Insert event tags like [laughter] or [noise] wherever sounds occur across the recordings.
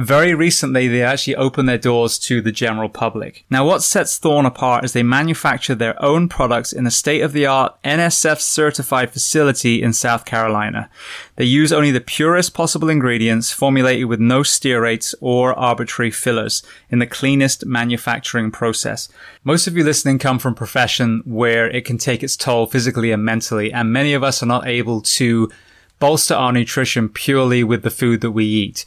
Very recently, they actually opened their doors to the general public. Now, what sets Thorne apart is they manufacture their own products in a state of the art NSF certified facility in South Carolina. They use only the purest possible ingredients formulated with no stearates or arbitrary fillers in the cleanest manufacturing process. Most of you listening come from profession where it can take its toll physically and mentally, and many of us are not able to bolster our nutrition purely with the food that we eat.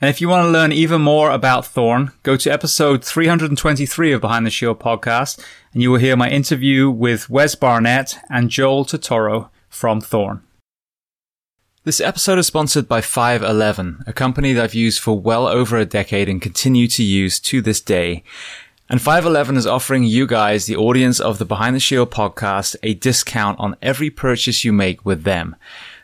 And if you want to learn even more about Thorne, go to episode 323 of Behind the Shield podcast, and you will hear my interview with Wes Barnett and Joel Totoro from Thorne. This episode is sponsored by 511, a company that I've used for well over a decade and continue to use to this day. And 511 is offering you guys, the audience of the Behind the Shield podcast, a discount on every purchase you make with them.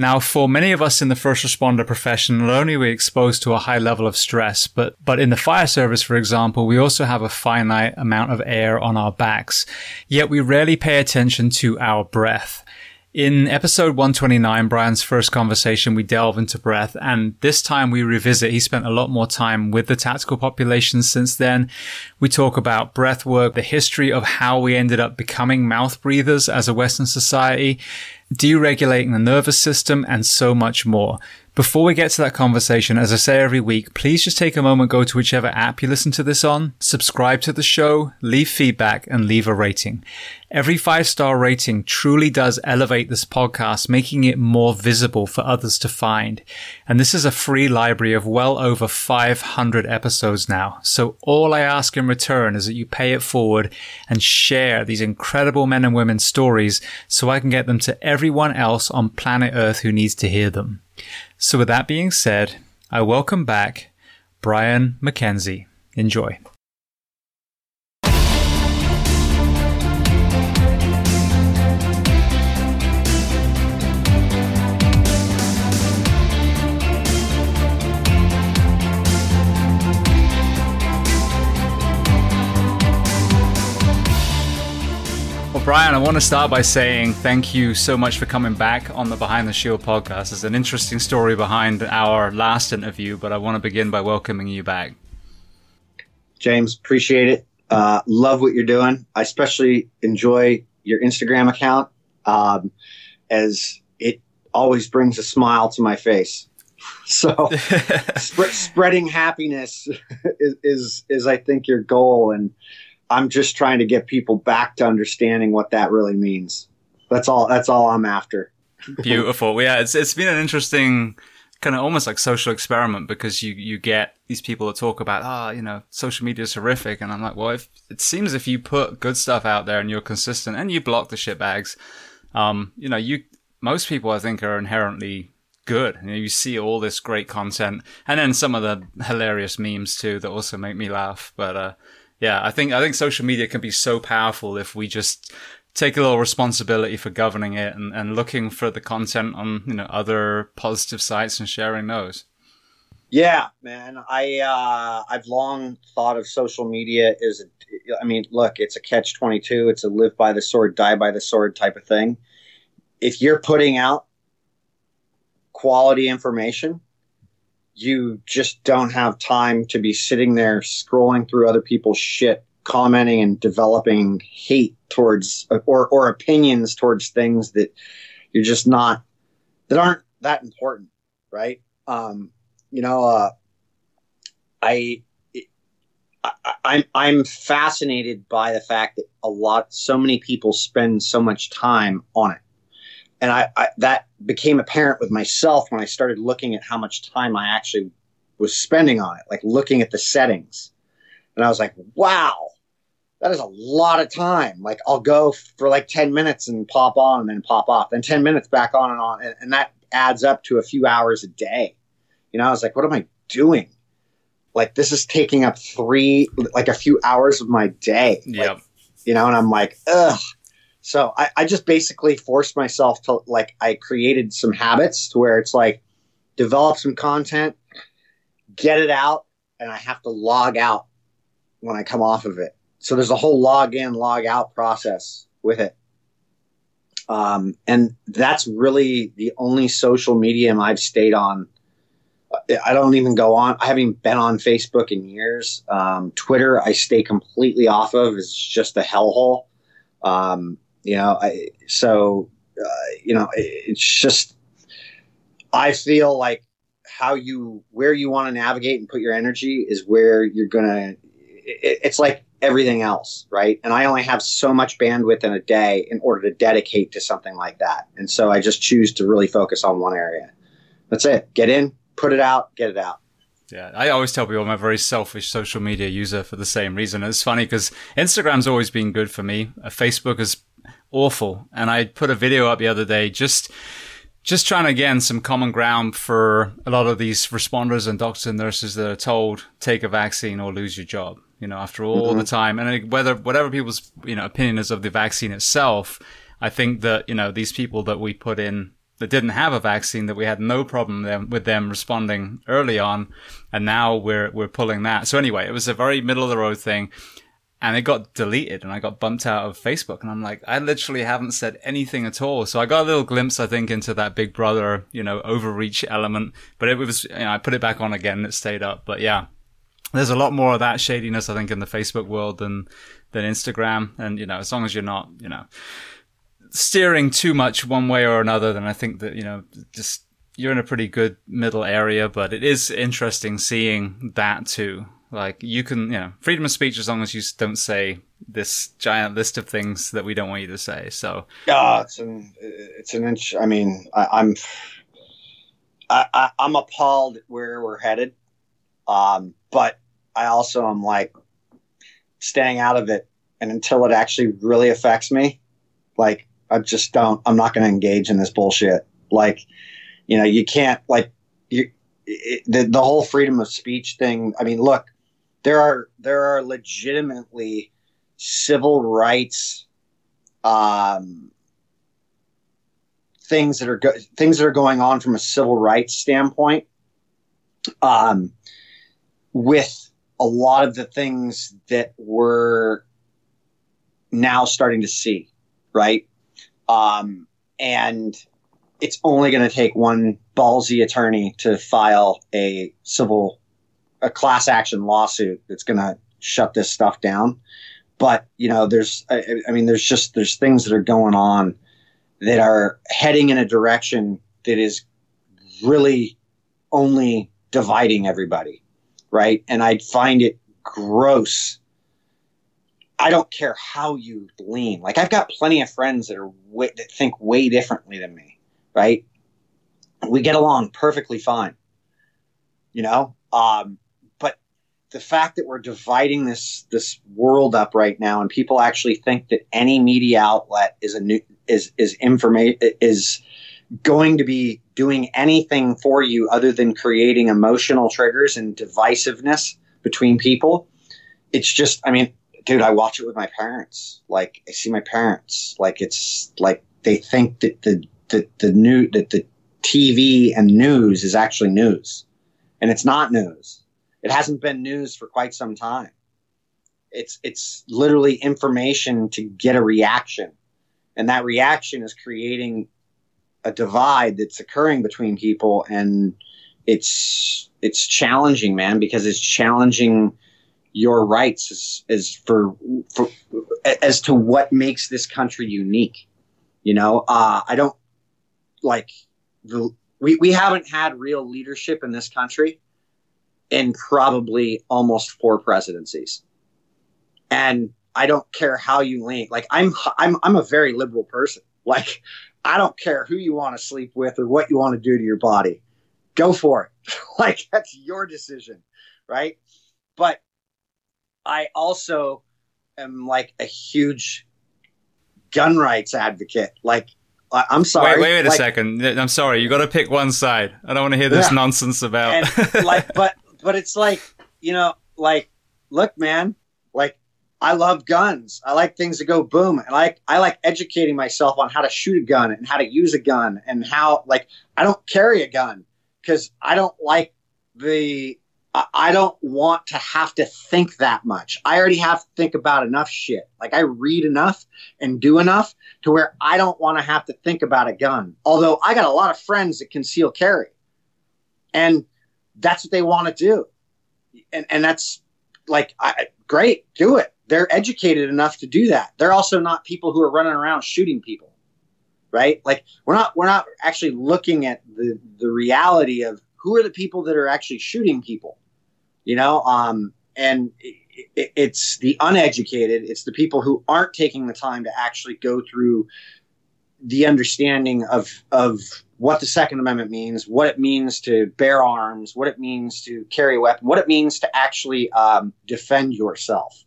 Now, for many of us in the first responder profession, not only are we exposed to a high level of stress, but, but in the fire service, for example, we also have a finite amount of air on our backs. Yet we rarely pay attention to our breath. In episode 129, Brian's first conversation, we delve into breath and this time we revisit. He spent a lot more time with the tactical population since then. We talk about breath work, the history of how we ended up becoming mouth breathers as a Western society, deregulating the nervous system, and so much more. Before we get to that conversation, as I say every week, please just take a moment, go to whichever app you listen to this on, subscribe to the show, leave feedback, and leave a rating. Every five star rating truly does elevate this podcast, making it more visible for others to find. And this is a free library of well over 500 episodes now. So all I ask in return is that you pay it forward and share these incredible men and women's stories so I can get them to everyone else on planet Earth who needs to hear them. So, with that being said, I welcome back Brian Mackenzie. Enjoy. Brian, I want to start by saying thank you so much for coming back on the Behind the Shield podcast. There's an interesting story behind our last interview, but I want to begin by welcoming you back. James, appreciate it. Uh, love what you're doing. I especially enjoy your Instagram account um, as it always brings a smile to my face. [laughs] So [laughs] sp- spreading happiness [laughs] is, is, is, I think, your goal. And I'm just trying to get people back to understanding what that really means. That's all. That's all I'm after. [laughs] Beautiful. Yeah, it's it's been an interesting kind of almost like social experiment because you you get these people that talk about ah oh, you know social media is horrific and I'm like well if it seems if you put good stuff out there and you're consistent and you block the shitbags um you know you most people I think are inherently good you, know, you see all this great content and then some of the hilarious memes too that also make me laugh but uh yeah, I think I think social media can be so powerful if we just take a little responsibility for governing it and, and looking for the content on you know other positive sites and sharing those. Yeah, man. I uh, I've long thought of social media as a, I mean, look, it's a catch twenty two. It's a live by the sword, die by the sword type of thing. If you're putting out quality information, you just don't have time to be sitting there scrolling through other people's shit, commenting and developing hate towards or, or opinions towards things that you're just not that aren't that important, right? Um, you know, uh, I, I I'm I'm fascinated by the fact that a lot, so many people spend so much time on it and I, I, that became apparent with myself when I started looking at how much time I actually was spending on it, like looking at the settings. And I was like, wow, that is a lot of time. Like I'll go for like 10 minutes and pop on and then pop off, then 10 minutes back on and on. And, and that adds up to a few hours a day. You know, I was like, what am I doing? Like this is taking up three, like a few hours of my day. Yeah. Like, you know, and I'm like, ugh, so I, I just basically forced myself to like I created some habits to where it's like develop some content, get it out, and I have to log out when I come off of it. So there's a whole log in, log out process with it. Um, and that's really the only social medium I've stayed on. I don't even go on. I haven't been on Facebook in years. Um, Twitter, I stay completely off of. It's just a hellhole. Um, you know, I, so uh, you know, it's just I feel like how you where you want to navigate and put your energy is where you're gonna. It, it's like everything else, right? And I only have so much bandwidth in a day in order to dedicate to something like that, and so I just choose to really focus on one area. That's it. Get in, put it out, get it out. Yeah, I always tell people I'm a very selfish social media user for the same reason. It's funny because Instagram's always been good for me. Uh, Facebook has awful. And I put a video up the other day just just trying to gain some common ground for a lot of these responders and doctors and nurses that are told take a vaccine or lose your job. You know, after all mm-hmm. the time, and whether whatever people's you know opinion is of the vaccine itself, I think that you know these people that we put in that didn't have a vaccine that we had no problem them, with them responding early on, and now we're we're pulling that. So anyway, it was a very middle of the road thing and it got deleted and I got bumped out of Facebook. And I'm like, I literally haven't said anything at all. So I got a little glimpse, I think, into that Big Brother, you know, overreach element. But it was, you know, I put it back on again it stayed up. But yeah, there's a lot more of that shadiness, I think, in the Facebook world than than Instagram. And you know, as long as you're not, you know, steering too much one way or another, then I think that you know, just you're in a pretty good middle area, but it is interesting seeing that too. Like you can, you know, freedom of speech as long as you don't say this giant list of things that we don't want you to say. So yeah, it's an it's an inch. I mean, I, am I, I, I'm appalled at where we're headed, um, but I also am like staying out of it, and until it actually really affects me, like I just don't. I'm not going to engage in this bullshit. Like, you know, you can't like you. It, the, the whole freedom of speech thing. I mean, look, there are there are legitimately civil rights um, things that are go- things that are going on from a civil rights standpoint um, with a lot of the things that we're now starting to see right? Um, and it's only going to take one ballsy attorney to file a civil a class action lawsuit that's going to shut this stuff down. But you know there's I, I, mean there's just there's things that are going on that are heading in a direction that is really only dividing everybody right? And i find it gross. I don't care how you lean. Like i've got plenty of friends that are way, that think way differently than me right? We get along perfectly fine you know? Um, the fact that we're dividing this this world up right now, and people actually think that any media outlet is a new is is information is going to be doing anything for you other than creating emotional triggers and divisiveness between people. It's just, I mean, dude, I watch it with my parents. Like, I see my parents. Like, it's like they think that the the the new that the TV and news is actually news, and it's not news it hasn't been news for quite some time. It's it's literally information to get a reaction, and that reaction is creating a divide that's occurring between people, and it's it's challenging, man, because it's challenging your rights as, as for, for as to what makes this country unique. You know, uh, I don't like the we, we haven't had real leadership in this country in probably almost four presidencies. And I don't care how you lean. Like I'm I'm I'm a very liberal person. Like I don't care who you want to sleep with or what you want to do to your body. Go for it. [laughs] like that's your decision, right? But I also am like a huge gun rights advocate. Like I'm sorry. Wait, wait, wait like, a second. I'm sorry. You got to pick one side. I don't want to hear this yeah. nonsense about. and, like, but but it's like you know, like look, man, like I love guns. I like things that go boom. I like I like educating myself on how to shoot a gun and how to use a gun and how like I don't carry a gun because I don't like the I don't want to have to think that much. I already have to think about enough shit. Like I read enough and do enough to where I don't want to have to think about a gun. Although I got a lot of friends that conceal carry. And that's what they want to do. And, and that's like, I, great, do it. They're educated enough to do that. They're also not people who are running around shooting people, right? Like we're not, we're not actually looking at the, the reality of who are the people that are actually shooting people, you know? Um, and it, it's the uneducated. It's the people who aren't taking the time to actually go through the understanding of, of what the Second Amendment means, what it means to bear arms, what it means to carry a weapon, what it means to actually um, defend yourself,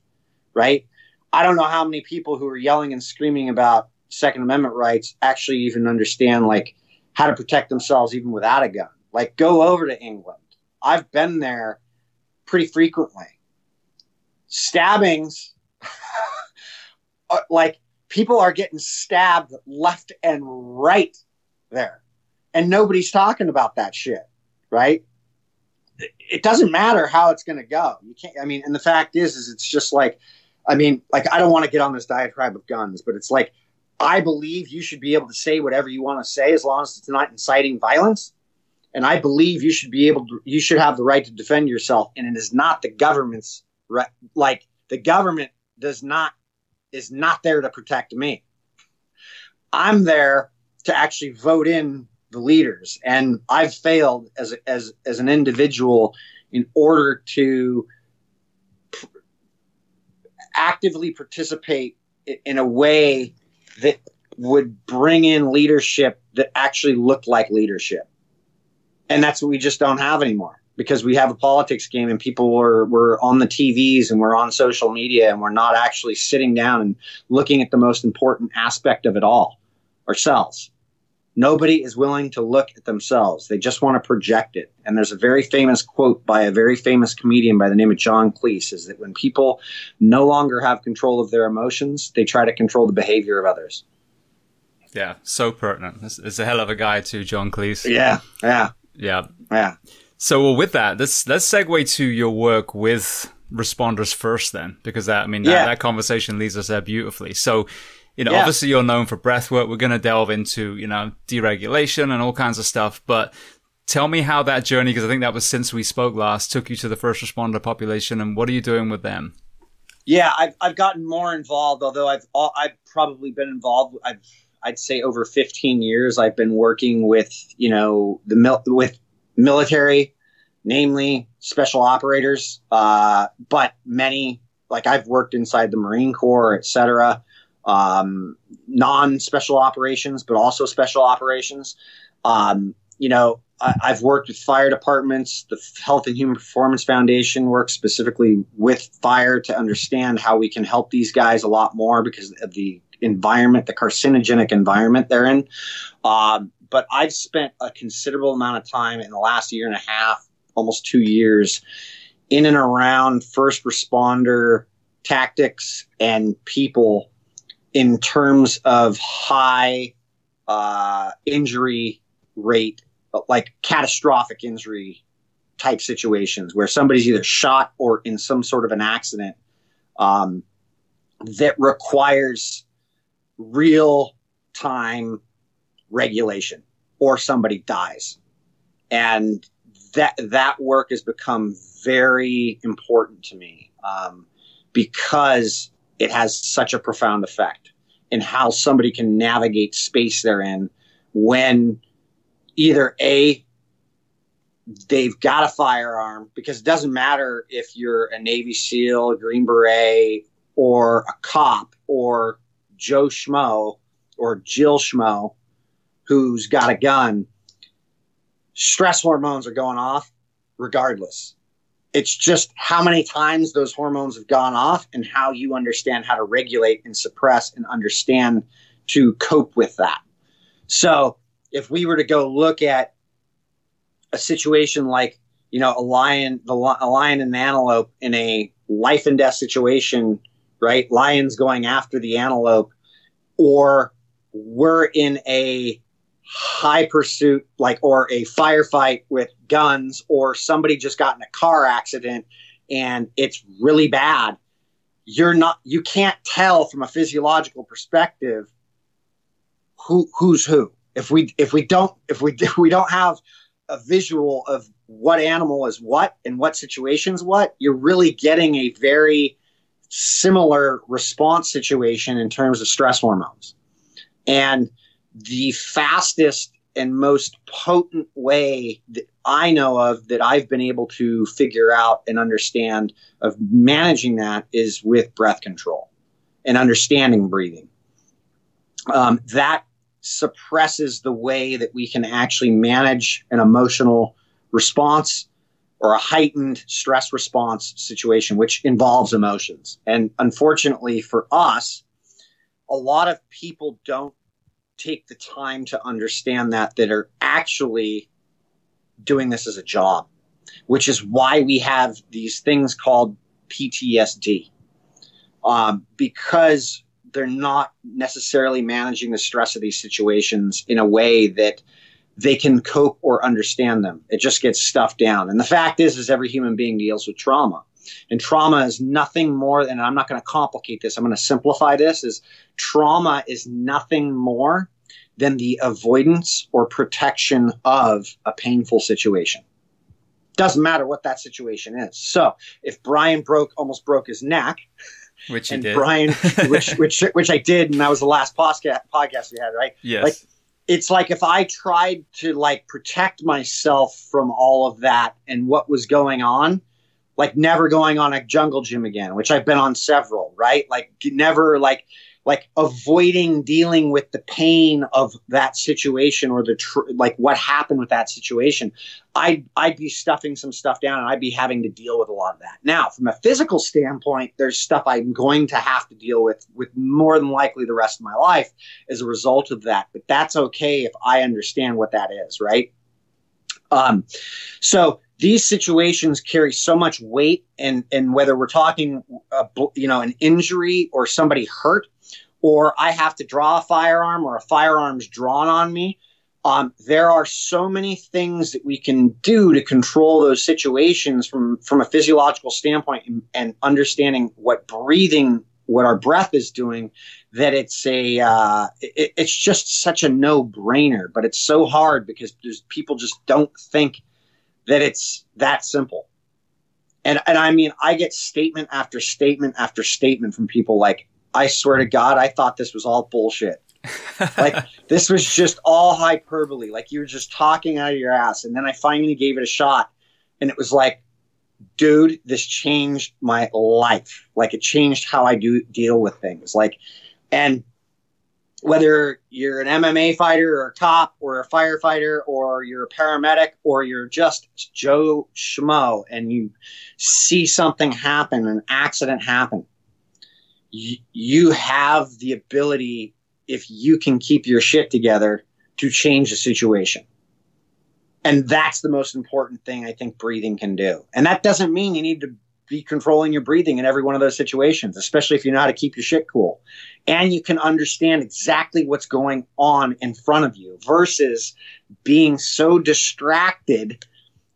right? I don't know how many people who are yelling and screaming about Second Amendment rights actually even understand like how to protect themselves even without a gun. Like go over to England. I've been there pretty frequently. Stabbings, [laughs] like people are getting stabbed left and right there and nobody's talking about that shit, right? It doesn't matter how it's going to go. You can't. I mean, and the fact is, is it's just like, I mean, like I don't want to get on this diatribe of guns, but it's like I believe you should be able to say whatever you want to say as long as it's not inciting violence. And I believe you should be able to, you should have the right to defend yourself. And it is not the government's right. Like the government does not, is not there to protect me. I'm there to actually vote in the leaders. And I've failed as as as an individual in order to pr- actively participate in a way that would bring in leadership that actually looked like leadership. And that's what we just don't have anymore because we have a politics game and people were, were on the TVs and we're on social media and we're not actually sitting down and looking at the most important aspect of it all ourselves. Nobody is willing to look at themselves. They just want to project it. And there's a very famous quote by a very famous comedian by the name of John Cleese is that when people no longer have control of their emotions, they try to control the behavior of others. Yeah, so pertinent. It's, a hell of a guy too, John Cleese. Yeah, yeah, yeah, yeah. So well, with that, let's let's segue to your work with responders first, then, because that I mean that, yeah. that conversation leads us there beautifully. So you know, yeah. obviously you're known for breath work. We're going to delve into, you know, deregulation and all kinds of stuff. But tell me how that journey, because I think that was since we spoke last, took you to the first responder population and what are you doing with them? Yeah, I've, I've gotten more involved, although I've, I've probably been involved. I've, I'd say over 15 years, I've been working with, you know, the mil- with military, namely special operators, uh, but many, like I've worked inside the Marine Corps, et cetera um, non special operations, but also special operations. Um, you know, I, have worked with fire departments. The Health and Human Performance Foundation works specifically with fire to understand how we can help these guys a lot more because of the environment, the carcinogenic environment they're in. Um, but I've spent a considerable amount of time in the last year and a half, almost two years, in and around first responder tactics and people in terms of high uh, injury rate, like catastrophic injury type situations where somebody's either shot or in some sort of an accident um, that requires real time regulation or somebody dies. And that that work has become very important to me um, because it has such a profound effect in how somebody can navigate space they're in when either a they've got a firearm because it doesn't matter if you're a Navy SEAL, a Green Beret, or a cop, or Joe Schmo, or Jill Schmo, who's got a gun. Stress hormones are going off regardless. It's just how many times those hormones have gone off and how you understand how to regulate and suppress and understand to cope with that. So if we were to go look at a situation like, you know, a lion, the a lion and an antelope in a life and death situation, right? Lions going after the antelope, or we're in a high pursuit, like, or a firefight with guns, or somebody just got in a car accident and it's really bad, you're not, you can't tell from a physiological perspective who who's who. If we if we don't if we [laughs] if we don't have a visual of what animal is what and what situations what, you're really getting a very similar response situation in terms of stress hormones. And the fastest and most potent way that I know of that I've been able to figure out and understand of managing that is with breath control and understanding breathing. Um, that suppresses the way that we can actually manage an emotional response or a heightened stress response situation, which involves emotions. And unfortunately for us, a lot of people don't take the time to understand that that are actually doing this as a job, which is why we have these things called PTSD, um, because they're not necessarily managing the stress of these situations in a way that they can cope or understand them. It just gets stuffed down. And the fact is, is every human being deals with trauma. And trauma is nothing more than, and I'm not going to complicate this, I'm going to simplify this, is trauma is nothing more than the avoidance or protection of a painful situation. Doesn't matter what that situation is. So if Brian broke, almost broke his neck, which and did. Brian, [laughs] which which which I did, and that was the last podcast podcast we had, right? Yes. Like it's like if I tried to like protect myself from all of that and what was going on, like never going on a jungle gym again, which I've been on several, right? Like never like like avoiding dealing with the pain of that situation or the tr- like what happened with that situation i'd i'd be stuffing some stuff down and i'd be having to deal with a lot of that. Now from a physical standpoint there's stuff i'm going to have to deal with with more than likely the rest of my life as a result of that but that's okay if i understand what that is right um so these situations carry so much weight and and whether we're talking uh, you know an injury or somebody hurt or I have to draw a firearm or a firearm's drawn on me. Um, there are so many things that we can do to control those situations from from a physiological standpoint and, and understanding what breathing what our breath is doing that it's a uh, it, it's just such a no brainer but it's so hard because there's people just don't think that it's that simple and and I mean I get statement after statement after statement from people like I swear to God, I thought this was all bullshit. [laughs] like this was just all hyperbole. Like you were just talking out of your ass. And then I finally gave it a shot, and it was like, dude, this changed my life. Like it changed how I do deal with things. Like, and whether you're an MMA fighter or a cop or a firefighter or you're a paramedic or you're just Joe Schmo and you see something happen, an accident happen, you have the ability, if you can keep your shit together, to change the situation. And that's the most important thing I think breathing can do. And that doesn't mean you need to be controlling your breathing in every one of those situations, especially if you know how to keep your shit cool. And you can understand exactly what's going on in front of you versus being so distracted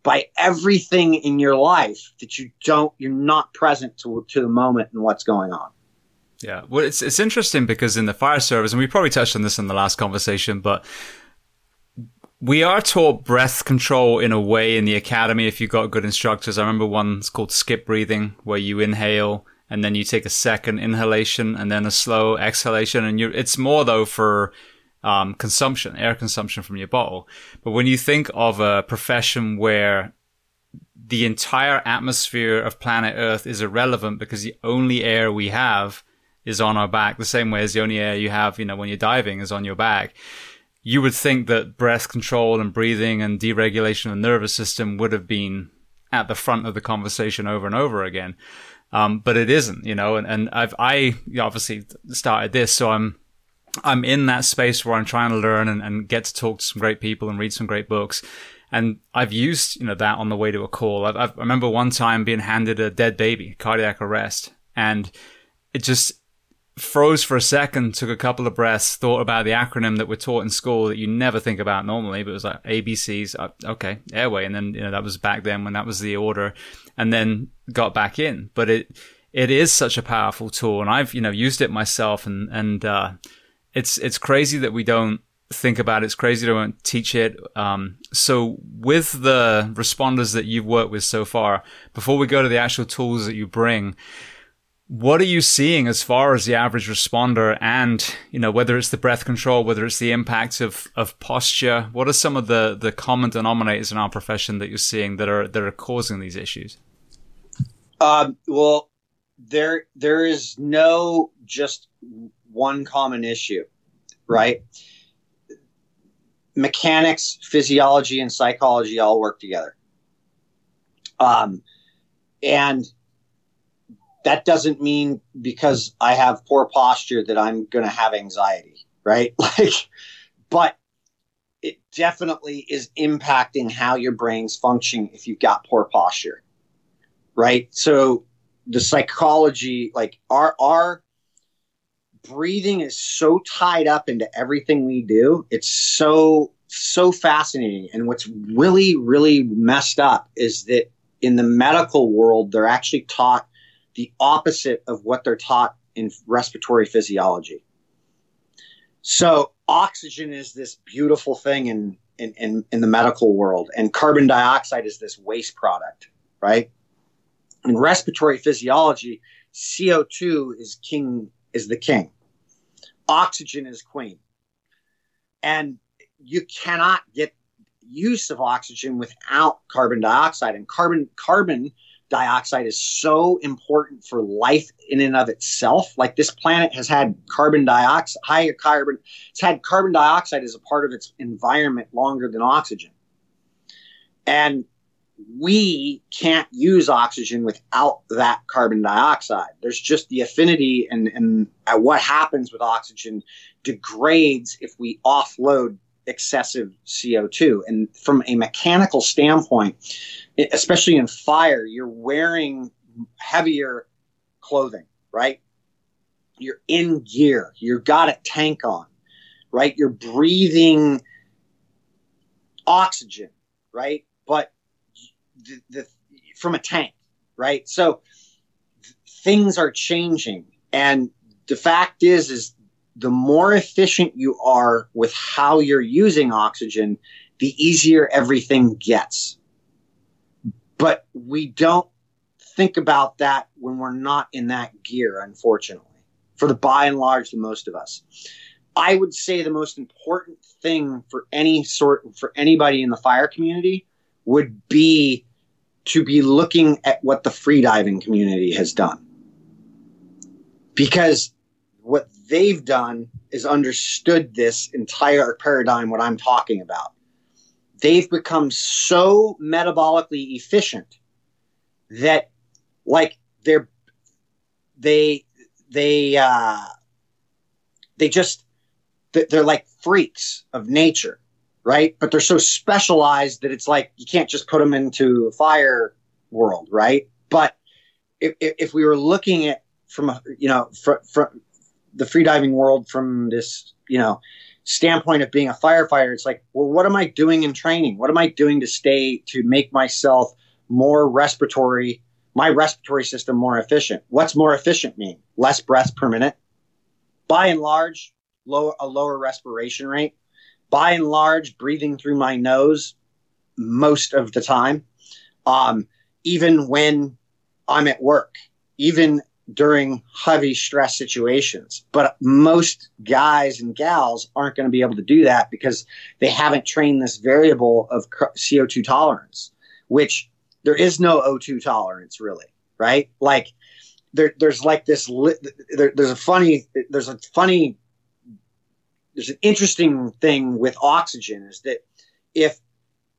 by everything in your life that you don't, you're not present to, to the moment and what's going on. Yeah, well, it's it's interesting because in the fire service, and we probably touched on this in the last conversation, but we are taught breath control in a way in the academy if you've got good instructors. I remember one's called skip breathing, where you inhale and then you take a second inhalation and then a slow exhalation, and you it's more though for um, consumption, air consumption from your bottle. But when you think of a profession where the entire atmosphere of planet Earth is irrelevant because the only air we have is on our back, the same way as the only air you have, you know, when you're diving is on your back. You would think that breath control and breathing and deregulation of the nervous system would have been at the front of the conversation over and over again. Um, but it isn't, you know, and, and I've, I obviously started this, so I'm, I'm in that space where I'm trying to learn and, and get to talk to some great people and read some great books. And I've used, you know, that on the way to a call. I've, I've, I remember one time being handed a dead baby, cardiac arrest, and it just, froze for a second, took a couple of breaths, thought about the acronym that we're taught in school that you never think about normally, but it was like ABCs, uh, okay, airway. And then, you know, that was back then when that was the order and then got back in. But it, it is such a powerful tool. And I've, you know, used it myself and, and, uh, it's, it's crazy that we don't think about it. It's crazy to don't teach it. Um, so with the responders that you've worked with so far, before we go to the actual tools that you bring, what are you seeing as far as the average responder and, you know, whether it's the breath control, whether it's the impact of, of posture? What are some of the, the common denominators in our profession that you're seeing that are, that are causing these issues? Um, well, there, there is no just one common issue, right? Mechanics, physiology, and psychology all work together. Um, and that doesn't mean because I have poor posture that I'm going to have anxiety, right? [laughs] Like, but it definitely is impacting how your brain's functioning if you've got poor posture, right? So the psychology, like our our breathing is so tied up into everything we do. It's so so fascinating. And what's really really messed up is that in the medical world, they're actually taught the opposite of what they're taught in respiratory physiology. So oxygen is this beautiful thing in, in, in, in, the medical world, and carbon dioxide is this waste product, right? In respiratory physiology, CO2 is king is the king. Oxygen is queen. And you cannot get use of oxygen without carbon dioxide and carbon carbon dioxide is so important for life in and of itself like this planet has had carbon dioxide higher carbon it's had carbon dioxide as a part of its environment longer than oxygen and we can't use oxygen without that carbon dioxide. There's just the affinity and, and what happens with oxygen degrades if we offload excessive CO2. And from a mechanical standpoint, especially in fire, you're wearing heavier clothing, right? You're in gear. You've got a tank on, right? You're breathing oxygen, right? But the, the from a tank, right? So th- things are changing, and the fact is, is the more efficient you are with how you're using oxygen, the easier everything gets. But we don't think about that when we're not in that gear, unfortunately, for the by and large, the most of us. I would say the most important thing for any sort for anybody in the fire community would be to be looking at what the freediving community has done. Because what they've done is understood this entire paradigm, what I'm talking about. They've become so metabolically efficient that, like, they're, they, they, uh, they just, they're like freaks of nature right? But they're so specialized that it's like you can't just put them into a fire world, right? But if, if we were looking at from a, you know from, from the freediving world from this you know standpoint of being a firefighter, it's like, well, what am I doing in training? What am I doing to stay to make myself more respiratory, my respiratory system more efficient? What's more efficient mean? Less breaths per minute. By and large, low, a lower respiration rate by and large, breathing through my nose most of the time, um, even when I'm at work, even during heavy stress situations. But most guys and gals aren't going to be able to do that because they haven't trained this variable of CO2 tolerance, which there is no O2 tolerance really, right? Like there, there's like this, there, there's a funny, there's a funny there's an interesting thing with oxygen is that if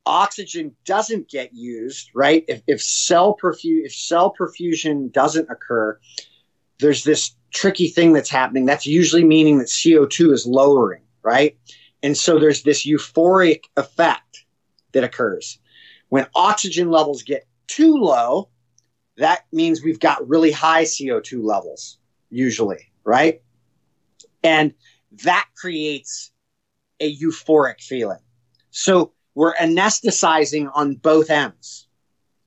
oxygen doesn't get used, right? If, if cell perfu- if cell perfusion doesn't occur, there's this tricky thing that's happening. That's usually meaning that CO2 is lowering, right? And so there's this euphoric effect that occurs. When oxygen levels get too low, that means we've got really high CO2 levels, usually, right? And that creates a euphoric feeling. So we're anesthetizing on both ends,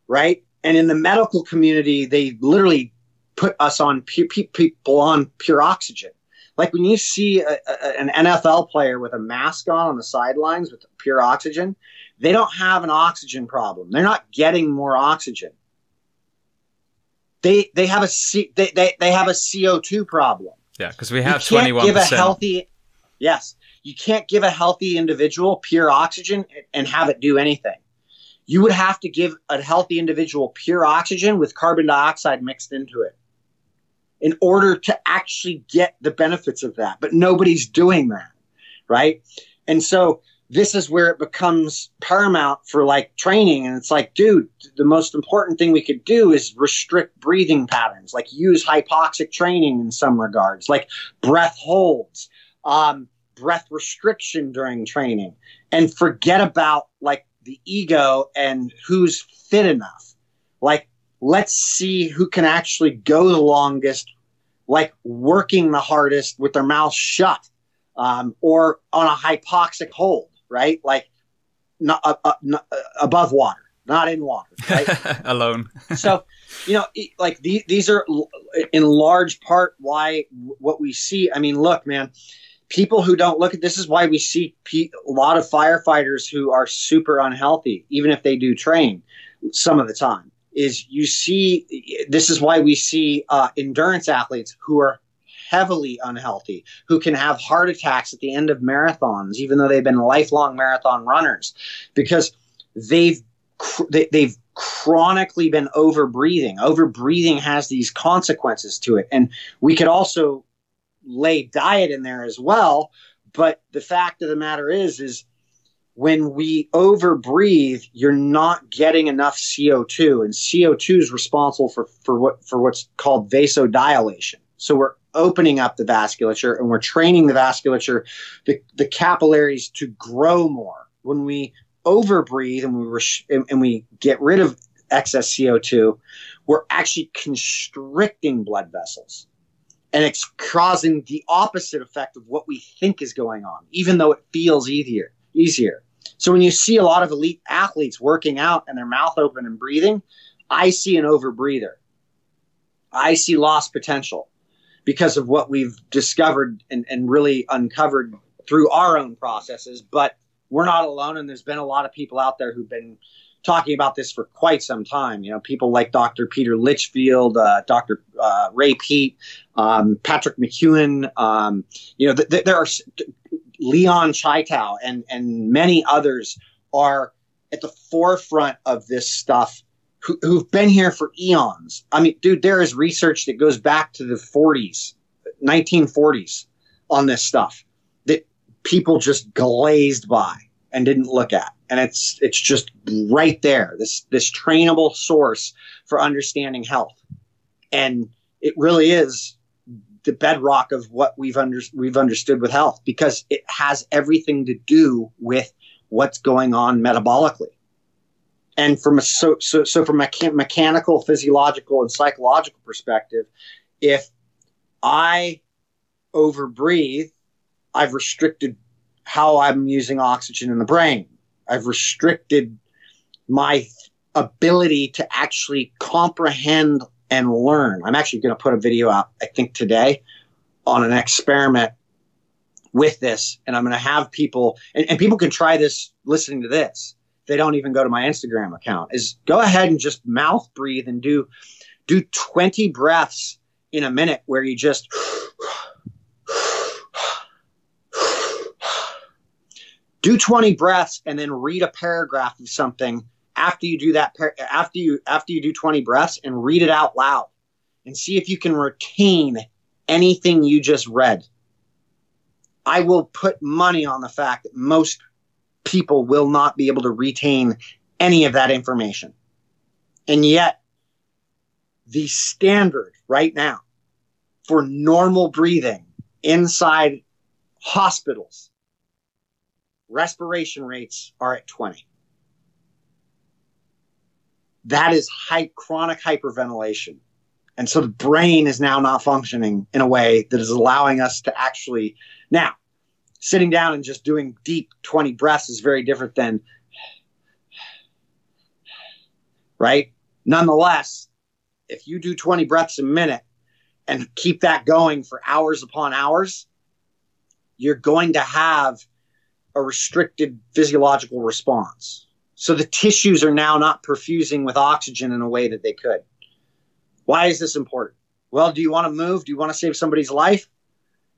right? And in the medical community, they literally put us on people on pure oxygen. Like when you see a, a, an NFL player with a mask on on the sidelines with pure oxygen, they don't have an oxygen problem. They're not getting more oxygen. They they have a C, they, they, they have a CO2 problem. Yeah, because we have twenty one percent. Give a healthy. Yes, you can't give a healthy individual pure oxygen and have it do anything. You would have to give a healthy individual pure oxygen with carbon dioxide mixed into it in order to actually get the benefits of that. But nobody's doing that, right? And so this is where it becomes paramount for like training. And it's like, dude, the most important thing we could do is restrict breathing patterns, like use hypoxic training in some regards, like breath holds, um, breath restriction during training, and forget about like the ego and who's fit enough. Like, let's see who can actually go the longest, like working the hardest with their mouth shut. Um, or on a hypoxic hold right? Like not, uh, uh, not uh, above water, not in water, right? [laughs] Alone. [laughs] so, you know, like the, these are in large part why what we see. I mean, look, man, people who don't look at this is why we see a lot of firefighters who are super unhealthy, even if they do train some of the time. Is you see, this is why we see uh, endurance athletes who are heavily unhealthy, who can have heart attacks at the end of marathons, even though they've been lifelong marathon runners, because they've they, they've chronically been over breathing. Over breathing has these consequences to it, and we could also lay diet in there as well. But the fact of the matter is, is when we overbreathe, you're not getting enough CO2, and CO2 is responsible for, for what for what's called vasodilation. So we're opening up the vasculature and we're training the vasculature, the, the capillaries to grow more. When we overbreathe and we res- and, and we get rid of excess CO2, we're actually constricting blood vessels. And it's causing the opposite effect of what we think is going on, even though it feels easier. Easier. So when you see a lot of elite athletes working out and their mouth open and breathing, I see an overbreather. I see lost potential because of what we've discovered and, and really uncovered through our own processes. But we're not alone, and there's been a lot of people out there who've been talking about this for quite some time. You know, people like Dr. Peter Litchfield, uh, Dr. Uh, Ray Peat, um, Patrick McKeown. Um, you know, th- th- there are Leon Chaitow and and many others are at the forefront of this stuff who, who've been here for eons. I mean, dude, there is research that goes back to the 40s, 1940s on this stuff that people just glazed by and didn't look at. And it's it's just right there. This this trainable source for understanding health. And it really is the bedrock of what we've under, we've understood with health because it has everything to do with what's going on metabolically. And from a so so, so from a mecha- mechanical, physiological, and psychological perspective, if I overbreathe, I've restricted how I'm using oxygen in the brain. I've restricted my ability to actually comprehend and learn. I'm actually going to put a video out, I think today, on an experiment with this. And I'm going to have people, and, and people can try this listening to this. They don't even go to my Instagram account. Is go ahead and just mouth breathe and do do 20 breaths in a minute where you just do 20 breaths and then read a paragraph of something after you do that after you after you do 20 breaths and read it out loud and see if you can retain anything you just read. I will put money on the fact that most people will not be able to retain any of that information. And yet the standard right now for normal breathing inside hospitals respiration rates are at 20 that is high, chronic hyperventilation. And so the brain is now not functioning in a way that is allowing us to actually. Now, sitting down and just doing deep 20 breaths is very different than. Right? Nonetheless, if you do 20 breaths a minute and keep that going for hours upon hours, you're going to have a restricted physiological response. So the tissues are now not perfusing with oxygen in a way that they could. Why is this important? Well, do you want to move? Do you want to save somebody's life?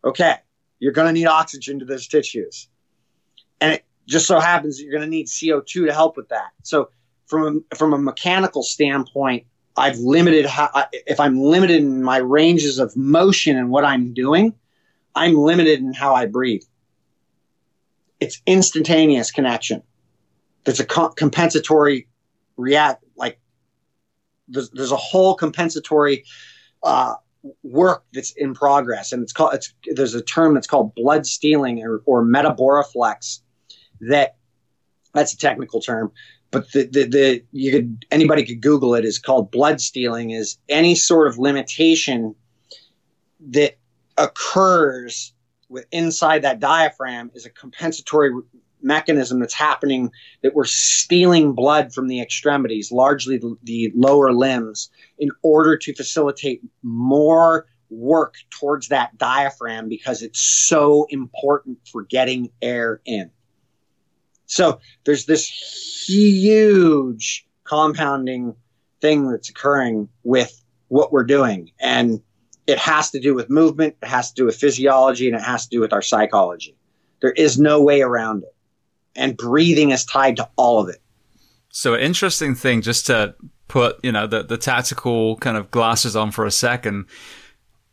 Okay, you're going to need oxygen to those tissues. And it just so happens that you're going to need CO2 to help with that. So from a, from a mechanical standpoint, I've limited how, if I'm limited in my ranges of motion and what I'm doing, I'm limited in how I breathe. It's instantaneous connection. There's a compensatory react like there's, there's a whole compensatory uh, work that's in progress. And it's called it's there's a term that's called blood stealing or, or metaboreflex that that's a technical term but the, the, the you could anybody could google it is called blood stealing is any sort of limitation that occurs with inside that diaphragm is a compensatory mechanism that's happening that we're stealing blood from the extremities, largely the, the lower limbs, in order to facilitate more work towards that diaphragm because it's so important for getting air in. So there's this huge compounding thing that's occurring with what we're doing. And it has to do with movement, it has to do with physiology, and it has to do with our psychology. There is no way around it. And breathing is tied to all of it. So, an interesting thing, just to put, you know, the, the tactical kind of glasses on for a second.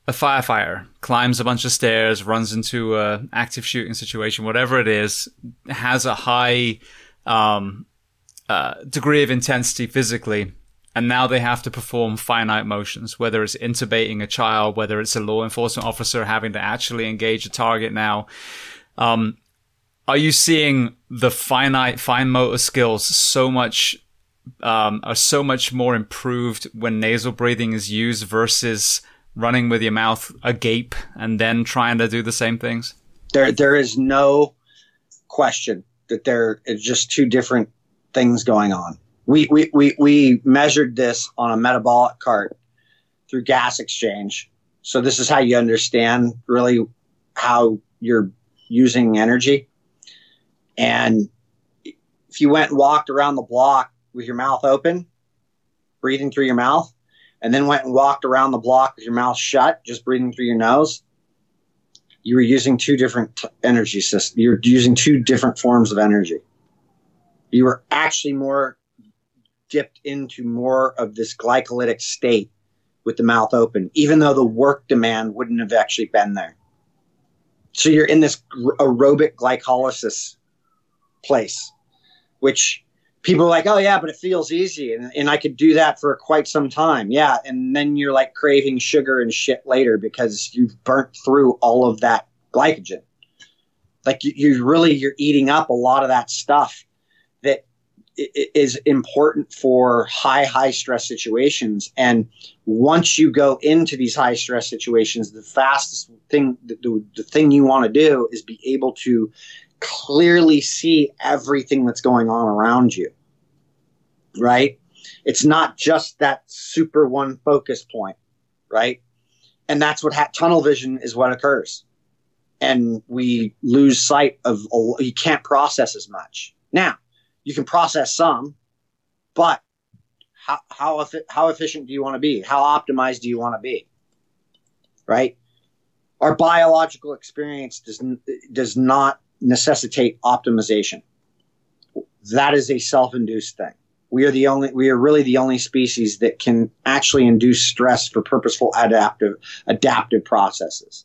A firefighter climbs a bunch of stairs, runs into a active shooting situation, whatever it is, has a high um, uh, degree of intensity physically, and now they have to perform finite motions, whether it's intubating a child, whether it's a law enforcement officer having to actually engage a target now. Um, are you seeing the finite fine motor skills so much um, are so much more improved when nasal breathing is used versus running with your mouth agape and then trying to do the same things? There, there is no question that there is just two different things going on. We, we, we, we measured this on a metabolic cart through gas exchange. So this is how you understand really how you're using energy. And if you went and walked around the block with your mouth open, breathing through your mouth, and then went and walked around the block with your mouth shut, just breathing through your nose, you were using two different energy systems. You're using two different forms of energy. You were actually more dipped into more of this glycolytic state with the mouth open, even though the work demand wouldn't have actually been there. So you're in this aerobic glycolysis place, which people are like, oh yeah, but it feels easy, and, and I could do that for quite some time. Yeah, and then you're like craving sugar and shit later because you've burnt through all of that glycogen. Like you, you really you're eating up a lot of that stuff is important for high high stress situations and once you go into these high stress situations the fastest thing the, the thing you want to do is be able to clearly see everything that's going on around you right? It's not just that super one focus point, right? And that's what ha- tunnel vision is what occurs. And we lose sight of, you can't process as much. Now, you can process some, but how, how, how efficient do you want to be? How optimized do you want to be? Right? Our biological experience does, does not necessitate optimization. That is a self induced thing we are the only we are really the only species that can actually induce stress for purposeful adaptive adaptive processes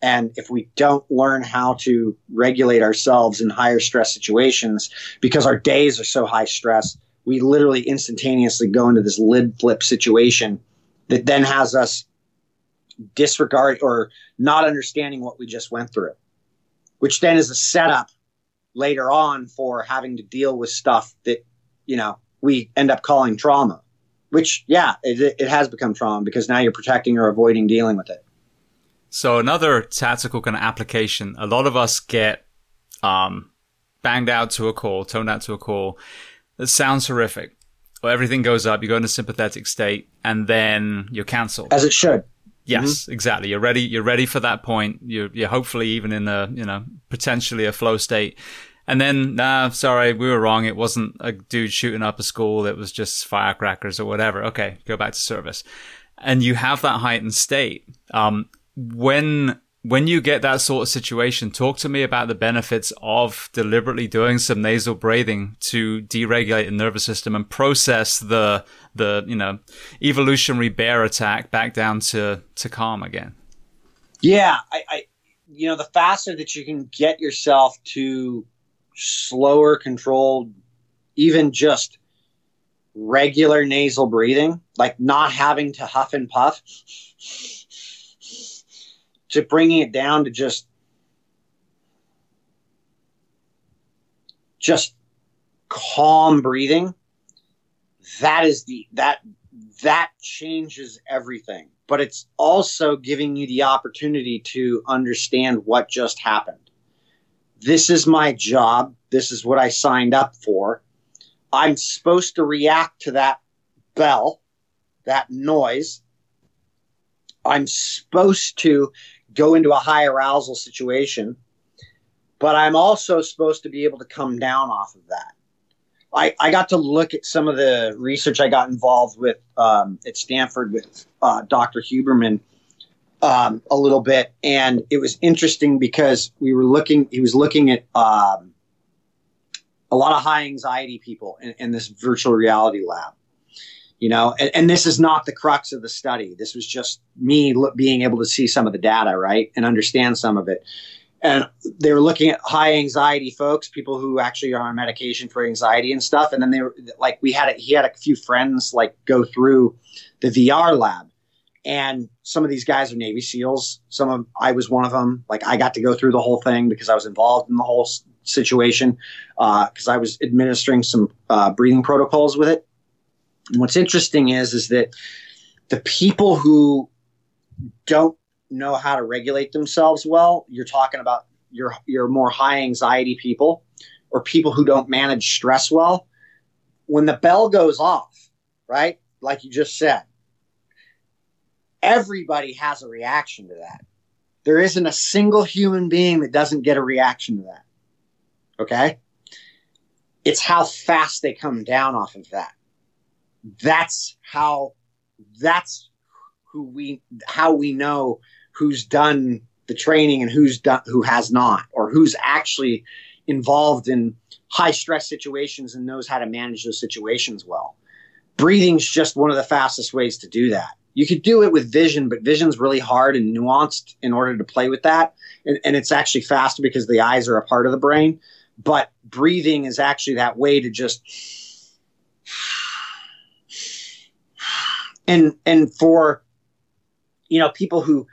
and if we don't learn how to regulate ourselves in higher stress situations because our days are so high stress we literally instantaneously go into this lid flip situation that then has us disregard or not understanding what we just went through which then is a setup later on for having to deal with stuff that you know we end up calling trauma, which, yeah, it, it has become trauma because now you're protecting or avoiding dealing with it. So another tactical kind of application, a lot of us get um, banged out to a call, toned out to a call. It sounds horrific. Well, everything goes up, you go into sympathetic state, and then you're cancelled. As it should. Yes, mm-hmm. exactly. You're ready. You're ready for that point. You're, you're hopefully even in a, you know, potentially a flow state. And then, nah, sorry, we were wrong. It wasn't a dude shooting up a school. It was just firecrackers or whatever. Okay, go back to service. And you have that heightened state. Um, when, when you get that sort of situation, talk to me about the benefits of deliberately doing some nasal breathing to deregulate the nervous system and process the, the, you know, evolutionary bear attack back down to, to calm again. Yeah. I, I you know, the faster that you can get yourself to slower, controlled, even just regular nasal breathing, like not having to huff and puff, to bringing it down to just just calm breathing that is the that that changes everything but it's also giving you the opportunity to understand what just happened this is my job. This is what I signed up for. I'm supposed to react to that bell, that noise. I'm supposed to go into a high arousal situation, but I'm also supposed to be able to come down off of that. I, I got to look at some of the research I got involved with um, at Stanford with uh, Dr. Huberman um, a little bit, and it was interesting because we were looking. He was looking at um, a lot of high anxiety people in, in this virtual reality lab. You know, and, and, this is not the crux of the study. This was just me look, being able to see some of the data, right, and understand some of it. And they were looking at high anxiety folks, people who actually are on medication for anxiety and stuff. And then they were like, we had a, he had a few friends like go through the VR lab, and some of these guys are Navy SEALs. Some of I was one of them. Like I got to go through the whole thing because I was involved in the whole situation because uh, I was administering some uh, breathing protocols with it. What's interesting is is that the people who don't know how to regulate themselves well, you're talking about your your more high anxiety people or people who don't manage stress well. When the bell goes off, right? Like you just said, everybody has a reaction to that. There isn't a single human being that doesn't get a reaction to that. Okay? It's how fast they come down off of that. That's how that's who we how we know who's done the training and who's done who has not or who's actually involved in high stress situations and knows how to manage those situations well. Breathing's just one of the fastest ways to do that. You could do it with vision, but vision's really hard and nuanced in order to play with that. And, and it's actually faster because the eyes are a part of the brain. But breathing is actually that way to just and and for you know people who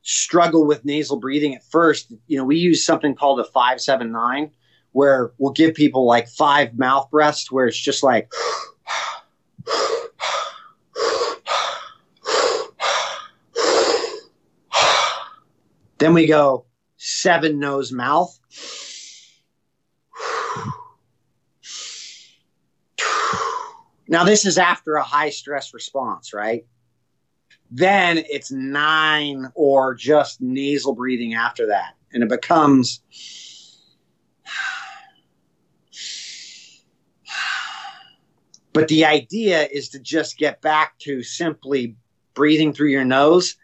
struggle with nasal breathing at first, you know, we use something called a 579 where we'll give people like five mouth breaths where it's just like then we go seven nose mouth Now, this is after a high stress response, right? Then it's nine or just nasal breathing after that. And it becomes. [sighs] But the idea is to just get back to simply breathing through your nose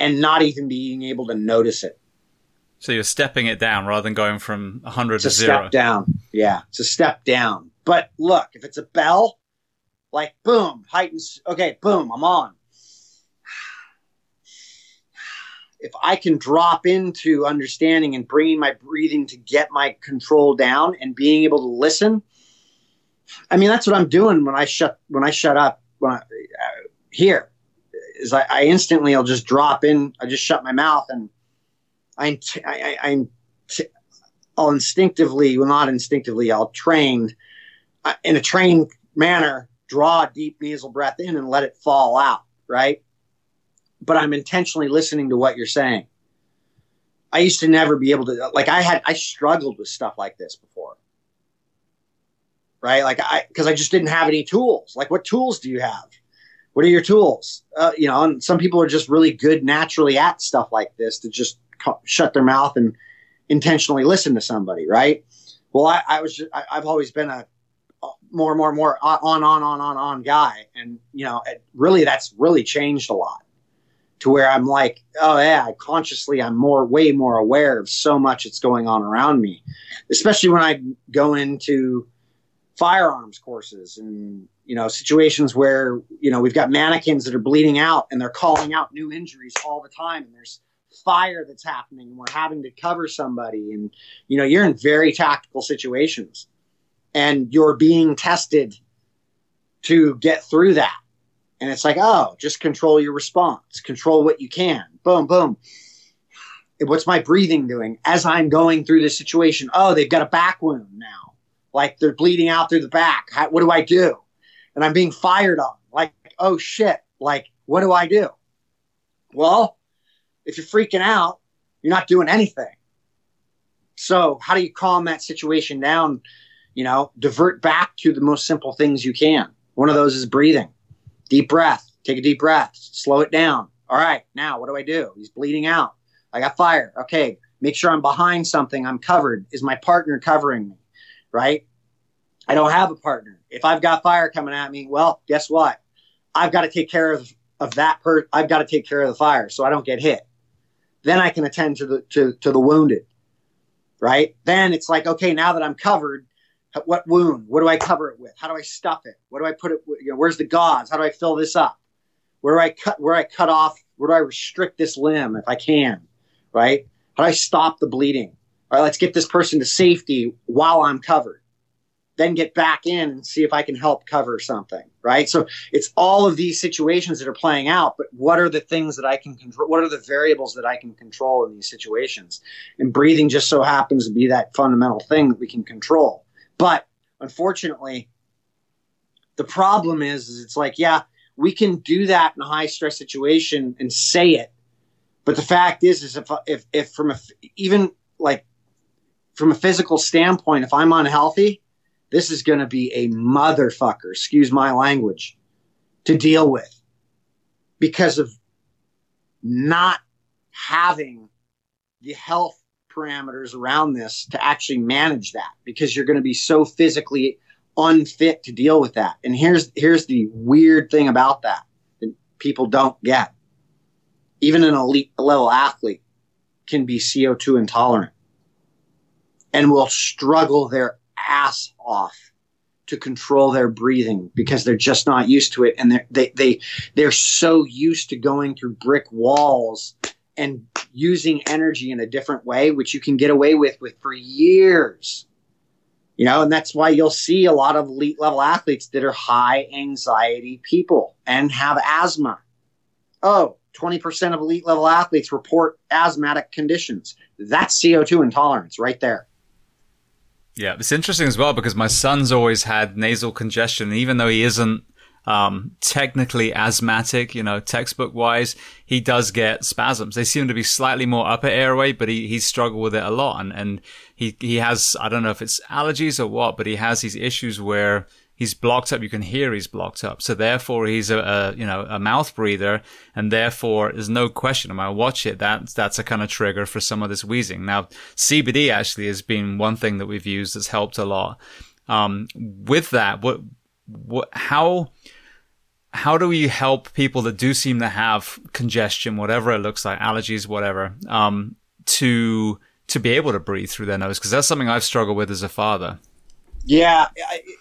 and not even being able to notice it. So you're stepping it down rather than going from 100 it's to a zero. step down. Yeah, it's a step down. But look, if it's a bell, like boom, heightens. Okay, boom, I'm on. If I can drop into understanding and bringing my breathing to get my control down and being able to listen, I mean that's what I'm doing when I shut when I shut up when I, uh, here is I, I instantly I'll just drop in. I just shut my mouth and I'm t- I, I, am t- I'll instinctively, well, not instinctively, I'll train uh, in a trained manner, draw a deep nasal breath in and let it fall out, right? But I'm intentionally listening to what you're saying. I used to never be able to, like, I had, I struggled with stuff like this before, right? Like, I, because I just didn't have any tools. Like, what tools do you have? What are your tools? Uh, you know, and some people are just really good naturally at stuff like this to just shut their mouth and intentionally listen to somebody, right? Well, I, I was just, I, have always been a more, more, more on, on, on, on, on guy, and you know, it, really, that's really changed a lot to where I'm like, oh yeah, I consciously, I'm more, way more aware of so much that's going on around me, especially when I go into firearms courses and you know situations where you know we've got mannequins that are bleeding out and they're calling out new injuries all the time. And there's fire that's happening and we're having to cover somebody. And you know you're in very tactical situations and you're being tested to get through that. And it's like oh just control your response control what you can. Boom boom. What's my breathing doing? As i'm going through this situation oh they've got a back wound now. Like they're bleeding out through the back. How, what do i do? And i'm being fired on. Like oh shit. Like what do i do? Well if you're freaking out, you're not doing anything. So, how do you calm that situation down? You know, divert back to the most simple things you can. One of those is breathing. Deep breath. Take a deep breath. Slow it down. All right, now what do I do? He's bleeding out. I got fire. Okay, make sure I'm behind something. I'm covered. Is my partner covering me? Right? I don't have a partner. If I've got fire coming at me, well, guess what? I've got to take care of of that per I've got to take care of the fire so I don't get hit. Then I can attend to the to, to the wounded. Right? Then it's like, okay, now that I'm covered, what wound? What do I cover it with? How do I stuff it? What do I put it you know, where's the gauze? How do I fill this up? Where do I cut where I cut off? Where do I restrict this limb if I can? Right? How do I stop the bleeding? All right, let's get this person to safety while I'm covered then get back in and see if I can help cover something, right? So it's all of these situations that are playing out, but what are the things that I can control? What are the variables that I can control in these situations? And breathing just so happens to be that fundamental thing that we can control. But unfortunately, the problem is, is it's like, yeah, we can do that in a high stress situation and say it. But the fact is, is if, if, if from a, even like from a physical standpoint, if I'm unhealthy, this is going to be a motherfucker, excuse my language, to deal with because of not having the health parameters around this to actually manage that because you're going to be so physically unfit to deal with that. And here's here's the weird thing about that that people don't get. Even an elite level athlete can be CO2 intolerant and will struggle their ass off to control their breathing because they're just not used to it and they they they're so used to going through brick walls and using energy in a different way which you can get away with with for years. You know and that's why you'll see a lot of elite level athletes that are high anxiety people and have asthma. Oh 20% of elite level athletes report asthmatic conditions. That's co2 intolerance right there. Yeah, it's interesting as well because my son's always had nasal congestion, even though he isn't um, technically asthmatic, you know, textbook wise, he does get spasms. They seem to be slightly more upper airway, but he, he's struggled with it a lot. And, and he, he has, I don't know if it's allergies or what, but he has these issues where he's blocked up. You can hear he's blocked up. So therefore, he's a, a, you know a mouth breather, and therefore, there's no question. When I watch it, that that's a kind of trigger for some of this wheezing. Now, CBD actually has been one thing that we've used that's helped a lot. Um, with that, what what how how do we help people that do seem to have congestion, whatever it looks like, allergies, whatever, um, to to be able to breathe through their nose? Because that's something I've struggled with as a father. Yeah,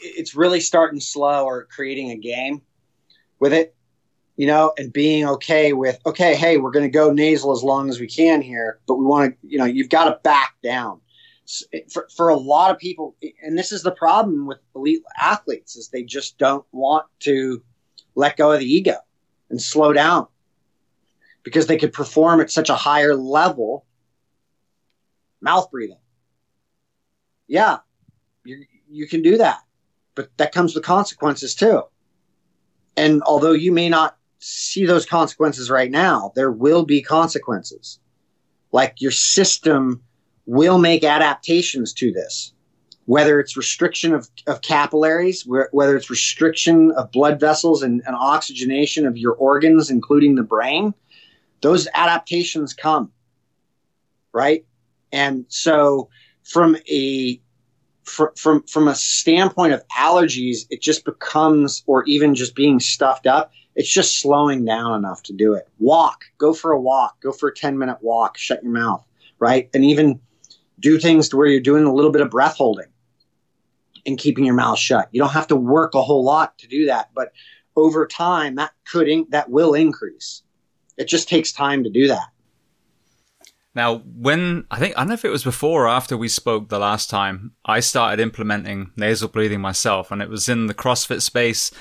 it's really starting slow or creating a game with it, you know, and being okay with, okay, hey, we're going to go nasal as long as we can here, but we want to, you know, you've got to back down. For, for a lot of people, and this is the problem with elite athletes, is they just don't want to let go of the ego and slow down because they could perform at such a higher level mouth breathing. Yeah, you're, you can do that, but that comes with consequences too. And although you may not see those consequences right now, there will be consequences. Like your system will make adaptations to this, whether it's restriction of, of capillaries, whether it's restriction of blood vessels and, and oxygenation of your organs, including the brain, those adaptations come. Right. And so from a from from from a standpoint of allergies, it just becomes, or even just being stuffed up, it's just slowing down enough to do it. Walk, go for a walk, go for a ten minute walk, shut your mouth, right, and even do things to where you're doing a little bit of breath holding and keeping your mouth shut. You don't have to work a whole lot to do that, but over time that could in, that will increase. It just takes time to do that. Now, when I think I don't know if it was before or after we spoke the last time, I started implementing nasal breathing myself, and it was in the CrossFit space.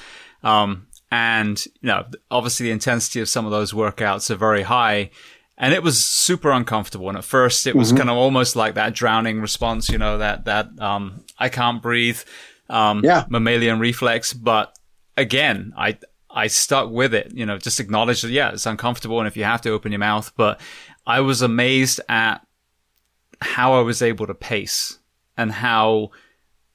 Um, and you know, obviously, the intensity of some of those workouts are very high, and it was super uncomfortable. And at first, it was mm-hmm. kind of almost like that drowning response, you know, that that um, I can't breathe, um, yeah. mammalian reflex. But again, I I stuck with it. You know, just acknowledge that yeah, it's uncomfortable, and if you have to open your mouth, but I was amazed at how I was able to pace and how,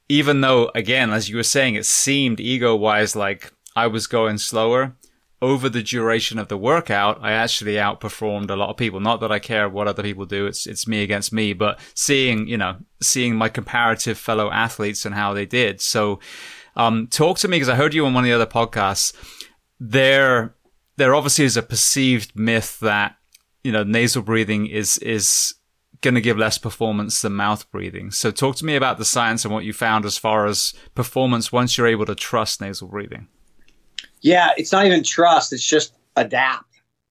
even though, again, as you were saying, it seemed ego wise like I was going slower. Over the duration of the workout, I actually outperformed a lot of people. Not that I care what other people do; it's it's me against me. But seeing, you know, seeing my comparative fellow athletes and how they did. So, um, talk to me because I heard you on one of the other podcasts. There there obviously is a perceived myth that you know nasal breathing is is going to give less performance than mouth breathing. So talk to me about the science and what you found as far as performance once you're able to trust nasal breathing. Yeah, it's not even trust, it's just adapt.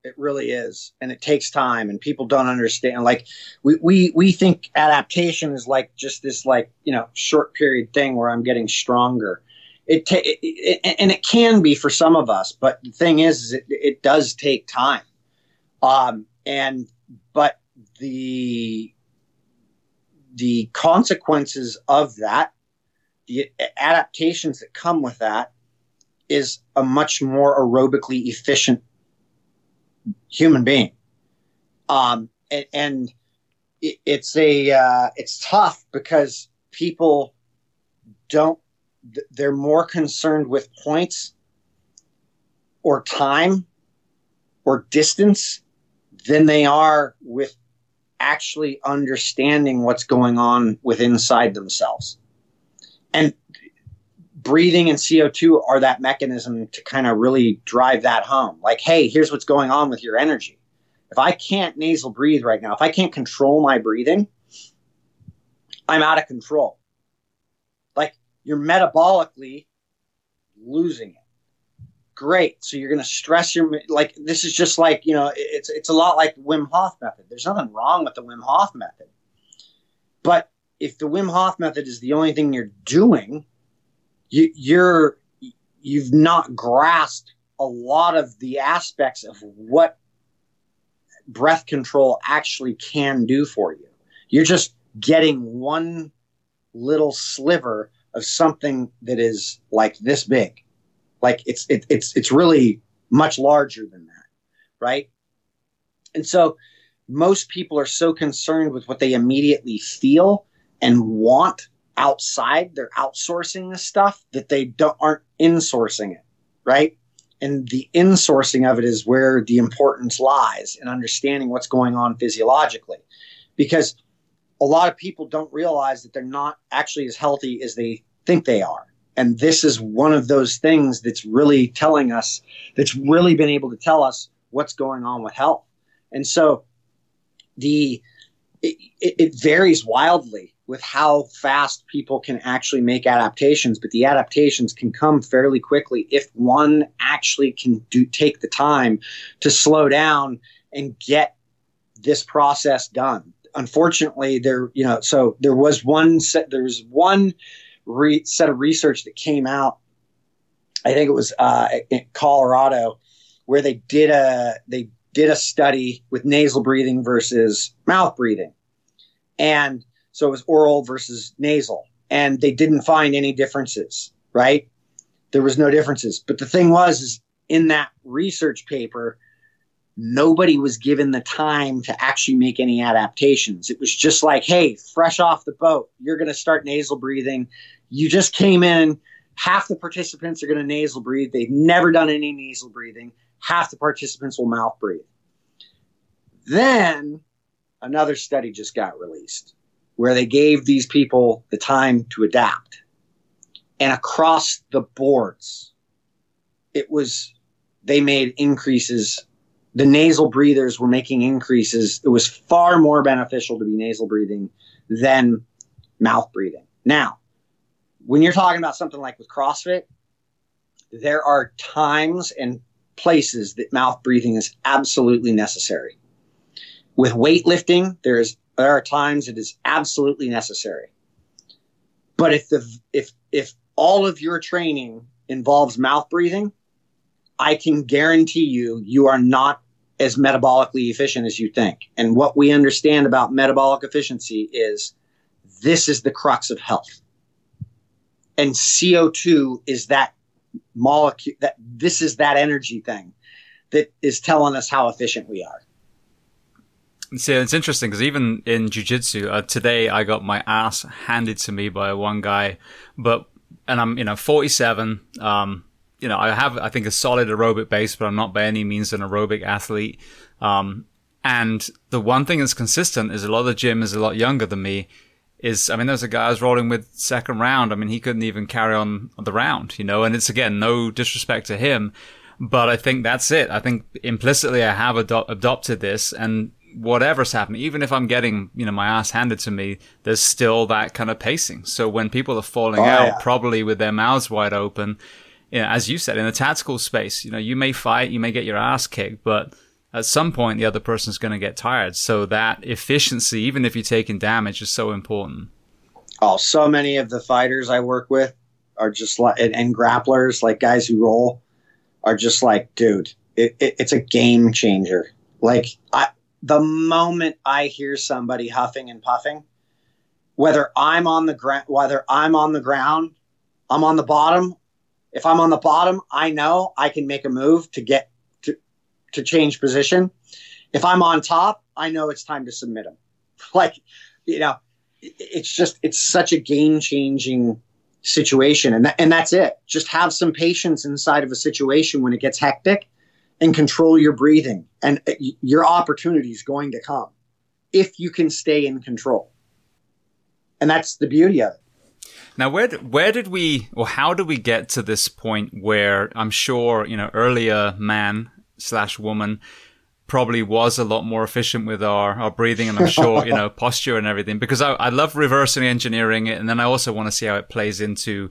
It really is. And it takes time and people don't understand. Like we, we, we think adaptation is like just this like, you know, short period thing where I'm getting stronger. It, ta- it, it and it can be for some of us, but the thing is, is it, it does take time. Um, and, but the, the consequences of that, the adaptations that come with that is a much more aerobically efficient human being. Um, and, and it, it's a uh, it's tough because people don't they're more concerned with points or time or distance than they are with actually understanding what's going on with inside themselves. And breathing and CO2 are that mechanism to kind of really drive that home. Like, hey, here's what's going on with your energy. If I can't nasal breathe right now, if I can't control my breathing, I'm out of control. Like, you're metabolically losing it. Great. So you're going to stress your like this is just like, you know, it's it's a lot like the Wim Hof method. There's nothing wrong with the Wim Hof method. But if the Wim Hof method is the only thing you're doing, you, you're you've not grasped a lot of the aspects of what breath control actually can do for you. You're just getting one little sliver of something that is like this big. Like it's it, it's it's really much larger than that, right? And so most people are so concerned with what they immediately feel and want outside, they're outsourcing this stuff that they don't aren't insourcing it, right? And the insourcing of it is where the importance lies in understanding what's going on physiologically. Because a lot of people don't realize that they're not actually as healthy as they think they are. And this is one of those things that's really telling us, that's really been able to tell us what's going on with health. And so the, it, it varies wildly with how fast people can actually make adaptations, but the adaptations can come fairly quickly if one actually can do take the time to slow down and get this process done. Unfortunately, there you know so there was one set there was one re- set of research that came out. I think it was uh, in Colorado where they did a they did a study with nasal breathing versus mouth breathing, and so it was oral versus nasal. And they didn't find any differences, right? There was no differences. But the thing was, is in that research paper, nobody was given the time to actually make any adaptations. It was just like, hey, fresh off the boat, you're going to start nasal breathing. You just came in. Half the participants are going to nasal breathe. They've never done any nasal breathing. Half the participants will mouth breathe. Then another study just got released where they gave these people the time to adapt. And across the boards, it was, they made increases. The nasal breathers were making increases. It was far more beneficial to be nasal breathing than mouth breathing. Now, when you're talking about something like with CrossFit, there are times and places that mouth breathing is absolutely necessary. With weightlifting, there's there are times it is absolutely necessary. But if the if if all of your training involves mouth breathing, I can guarantee you you are not as metabolically efficient as you think. And what we understand about metabolic efficiency is this is the crux of health. And CO2 is that molecule that this is that energy thing that is telling us how efficient we are. See, it's interesting because even in jujitsu, uh, today I got my ass handed to me by one guy, but, and I'm, you know, 47. Um, you know, I have, I think, a solid aerobic base, but I'm not by any means an aerobic athlete. Um, and the one thing that's consistent is a lot of the gym is a lot younger than me. Is, I mean, there's a guy I was rolling with second round. I mean, he couldn't even carry on the round, you know, and it's again, no disrespect to him, But I think that's it. I think implicitly I have ado- adopted this and whatever's happening, even if I'm getting, you know, my ass handed to me, there's still that kind of pacing. So when people are falling oh, out, yeah. probably with their mouths wide open, you know, as you said, in the tactical space, you know, you may fight, you may get your ass kicked, but at some point the other person's going to get tired. So that efficiency, even if you're taking damage, is so important. Oh, so many of the fighters I work with are just like, and, and grapplers, like guys who roll, are just like, dude, it, it, it's a game changer. Like, I, the moment I hear somebody huffing and puffing, whether I'm on the ground, whether I'm on the ground, I'm on the bottom. If I'm on the bottom, I know I can make a move to get to to change position. If I'm on top, I know it's time to submit him. [laughs] Like, you know, it's just it's such a game changing situation, and and that's it. Just have some patience inside of a situation when it gets hectic, and control your breathing, and uh, your opportunity is going to come if you can stay in control. And that's the beauty of it. Now, where did, where did we, or how did we get to this point where I'm sure, you know, earlier man slash woman probably was a lot more efficient with our, our breathing and I'm sure, you know, [laughs] posture and everything because I, I love reversing engineering it. And then I also want to see how it plays into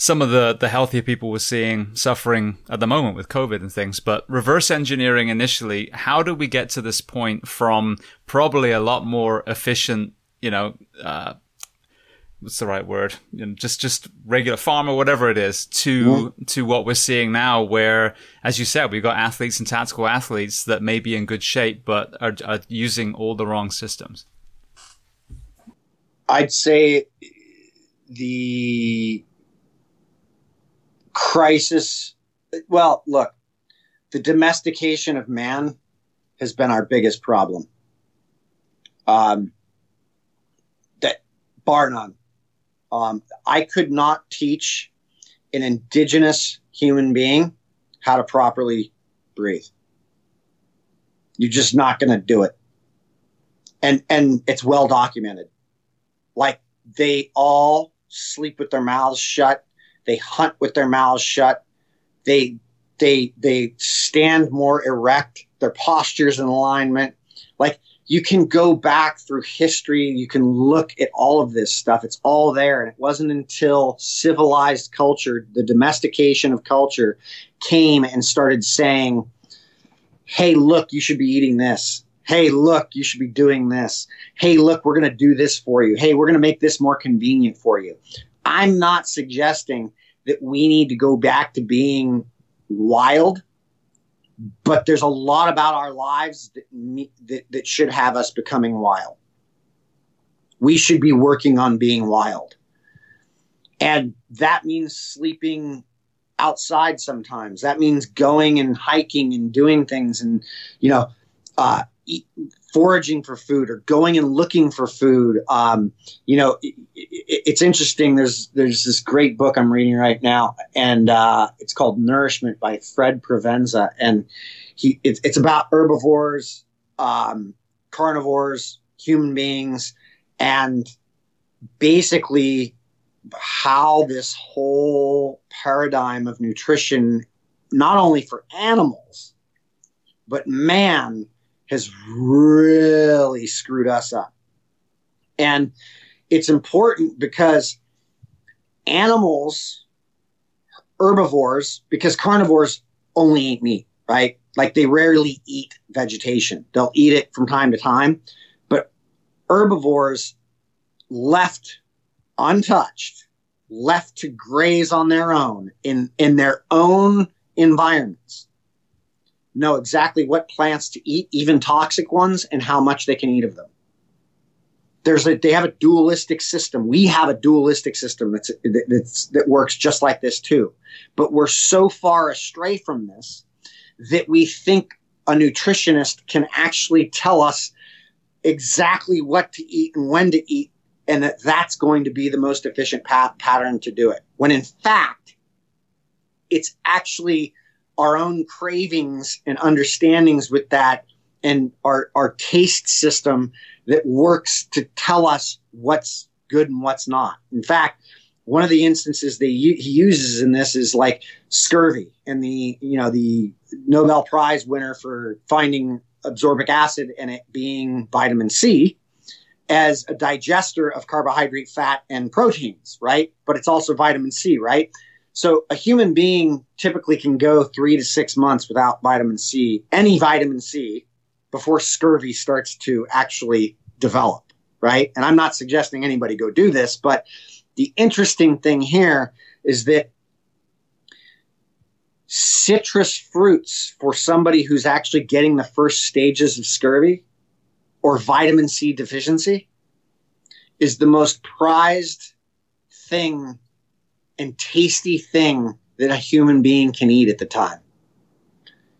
some of the, the healthier people we're seeing suffering at the moment with COVID and things. But reverse engineering initially, how do we get to this point from probably a lot more efficient, you know, uh, what's the right word? You know, just just regular farmer, whatever it is, to yeah. to what we're seeing now, where, as you said, we've got athletes and tactical athletes that may be in good shape, but are, are using all the wrong systems. I'd say the crisis. Well, look, the domestication of man has been our biggest problem. Um, that bar none um, I could not teach an indigenous human being how to properly breathe. You're just not going to do it. And, and it's well documented. Like they all sleep with their mouths shut. They hunt with their mouths shut. They, they, they stand more erect. Their postures in alignment. Like you can go back through history. You can look at all of this stuff. It's all there. And it wasn't until civilized culture, the domestication of culture, came and started saying, hey, look, you should be eating this. Hey, look, you should be doing this. Hey, look, we're going to do this for you. Hey, we're going to make this more convenient for you. I'm not suggesting that we need to go back to being wild but there's a lot about our lives that, that, that should have us becoming wild. We should be working on being wild. And that means sleeping outside sometimes. That means going and hiking and doing things and, you know, uh, eat, foraging for food or going and looking for food. Um, you know, it, it, it's interesting. There's there's this great book I'm reading right now, and uh, it's called Nourishment by Fred Provenza, and he it's, it's about herbivores, um, carnivores, human beings, and basically how this whole paradigm of nutrition, not only for animals, but man has really screwed us up. And it's important because animals, herbivores, because carnivores only eat meat, right? Like they rarely eat vegetation. They'll eat it from time to time. But herbivores left untouched, left to graze on their own in, in their own environments, know exactly what plants to eat, even toxic ones, and how much they can eat of them. There's a, they have a dualistic system. We have a dualistic system that's, that's, that works just like this too. But we're so far astray from this that we think a nutritionist can actually tell us exactly what to eat and when to eat and that that's going to be the most efficient path, pattern to do it. When in fact, it's actually our own cravings and understandings with that and our, our taste system that works to tell us what's good and what's not. In fact, one of the instances that he uses in this is like scurvy and the you know the Nobel Prize winner for finding absorbic acid and it being vitamin C as a digester of carbohydrate, fat, and proteins, right? But it's also vitamin C, right? So a human being typically can go three to six months without vitamin C, any vitamin C, before scurvy starts to actually develop, right? And I'm not suggesting anybody go do this, but the interesting thing here is that citrus fruits for somebody who's actually getting the first stages of scurvy or vitamin C deficiency is the most prized thing and tasty thing that a human being can eat at the time.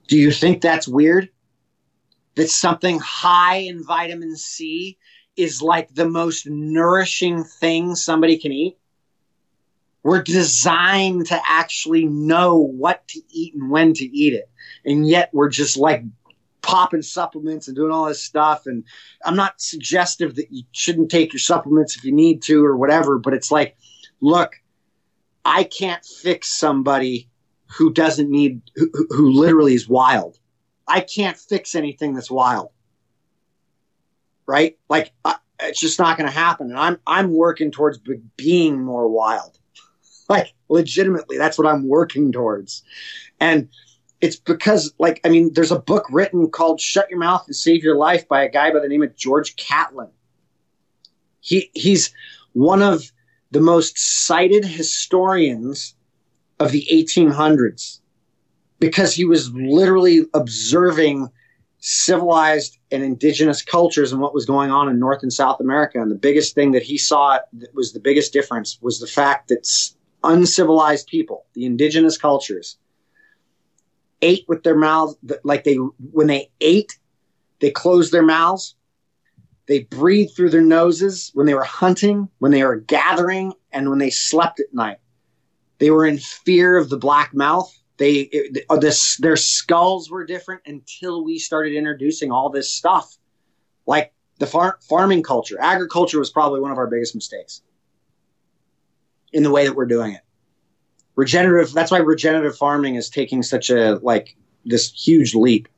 Do you think that's weird? That something high in vitamin C is like the most nourishing thing somebody can eat? We're designed to actually know what to eat and when to eat it. And yet we're just like popping supplements and doing all this stuff. And I'm not suggestive that you shouldn't take your supplements if you need to or whatever, but it's like, look, I can't fix somebody who doesn't need, who, who literally is wild. I can't fix anything that's wild. Right? Like, it's just not going to happen. And I'm, I'm working towards be- being more wild. [laughs] Like, legitimately, that's what I'm working towards. And, it's because like i mean there's a book written called shut your mouth and save your life by a guy by the name of george catlin he he's one of the most cited historians of the 1800s because he was literally observing civilized and indigenous cultures and what was going on in north and south america. And the biggest thing that he saw that was the biggest difference was the fact that uncivilized people the indigenous cultures ate with their mouths like they when they ate they closed their mouths they breathed through their noses when they were hunting when they were gathering and when they slept at night. They were in fear of the black mouth. They it, uh, this, their skulls were different until we started introducing all this stuff like the far, farming culture. Agriculture was probably one of our biggest mistakes in the way that we're doing it. Regenerative that's why regenerative farming is taking such a like this huge leap.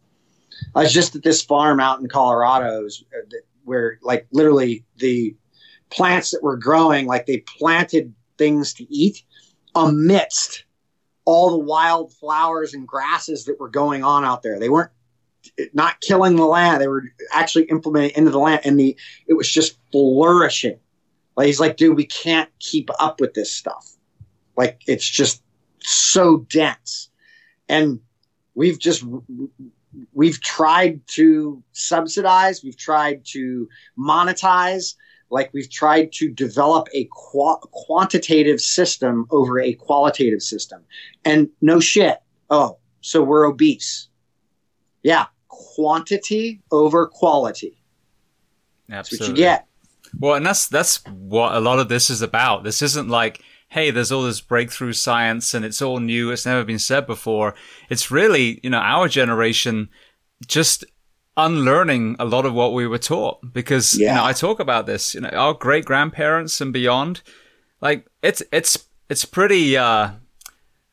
I was just at this farm out in colorado uh, where like literally the plants that were growing like they planted things to eat amidst all the wild flowers and grasses that were going on out there. They weren't eh, not killing the land. They were actually implementing into the land and the it was just flourishing. Like he's like dude we can't keep up with this stuff. Like it's just so dense. And we've just we've tried to subsidize, we've tried to monetize, like we've tried to develop a qu- quantitative system over a qualitative system. And no shit. Oh, so we're obese. Yeah, quantity over quality. Absolutely. That's what you get. Well, and that's that's what a lot of this is about. This isn't like hey, there's all this breakthrough science and it's all new. It's never been said before. It's really, you know, our generation just unlearning a lot of what we were taught because, yeah. you know, I talk about this, you know, our great grandparents and beyond, like it's, it's, it's pretty, uh,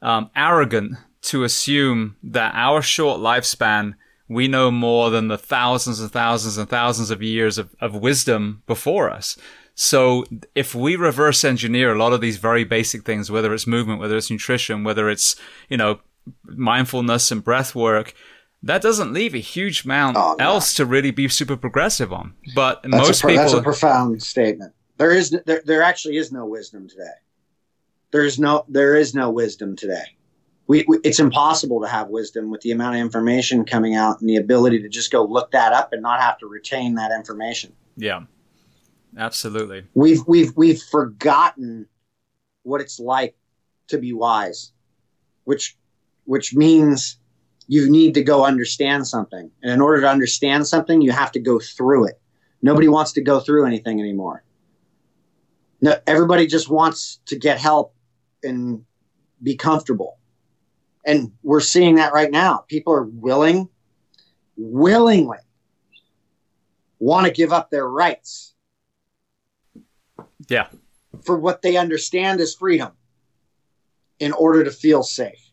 um, arrogant to assume that our short lifespan we know more than the thousands and thousands and thousands of years of, of wisdom before us. So if we reverse engineer a lot of these very basic things, whether it's movement, whether it's nutrition, whether it's, you know, mindfulness and breath work, that doesn't leave a huge amount oh, no. else to really be super progressive on. But that's most pro- people. That's a profound statement. There is, there, there actually is no wisdom today. There is no, there is no wisdom today. We, we, it's impossible to have wisdom with the amount of information coming out and the ability to just go look that up and not have to retain that information. Yeah. Absolutely. We've we've we've forgotten what it's like to be wise, which which means you need to go understand something. And in order to understand something, you have to go through it. Nobody wants to go through anything anymore. No, everybody just wants to get help and be comfortable. And we're seeing that right now. People are willing, willingly want to give up their rights yeah. for what they understand as freedom in order to feel safe.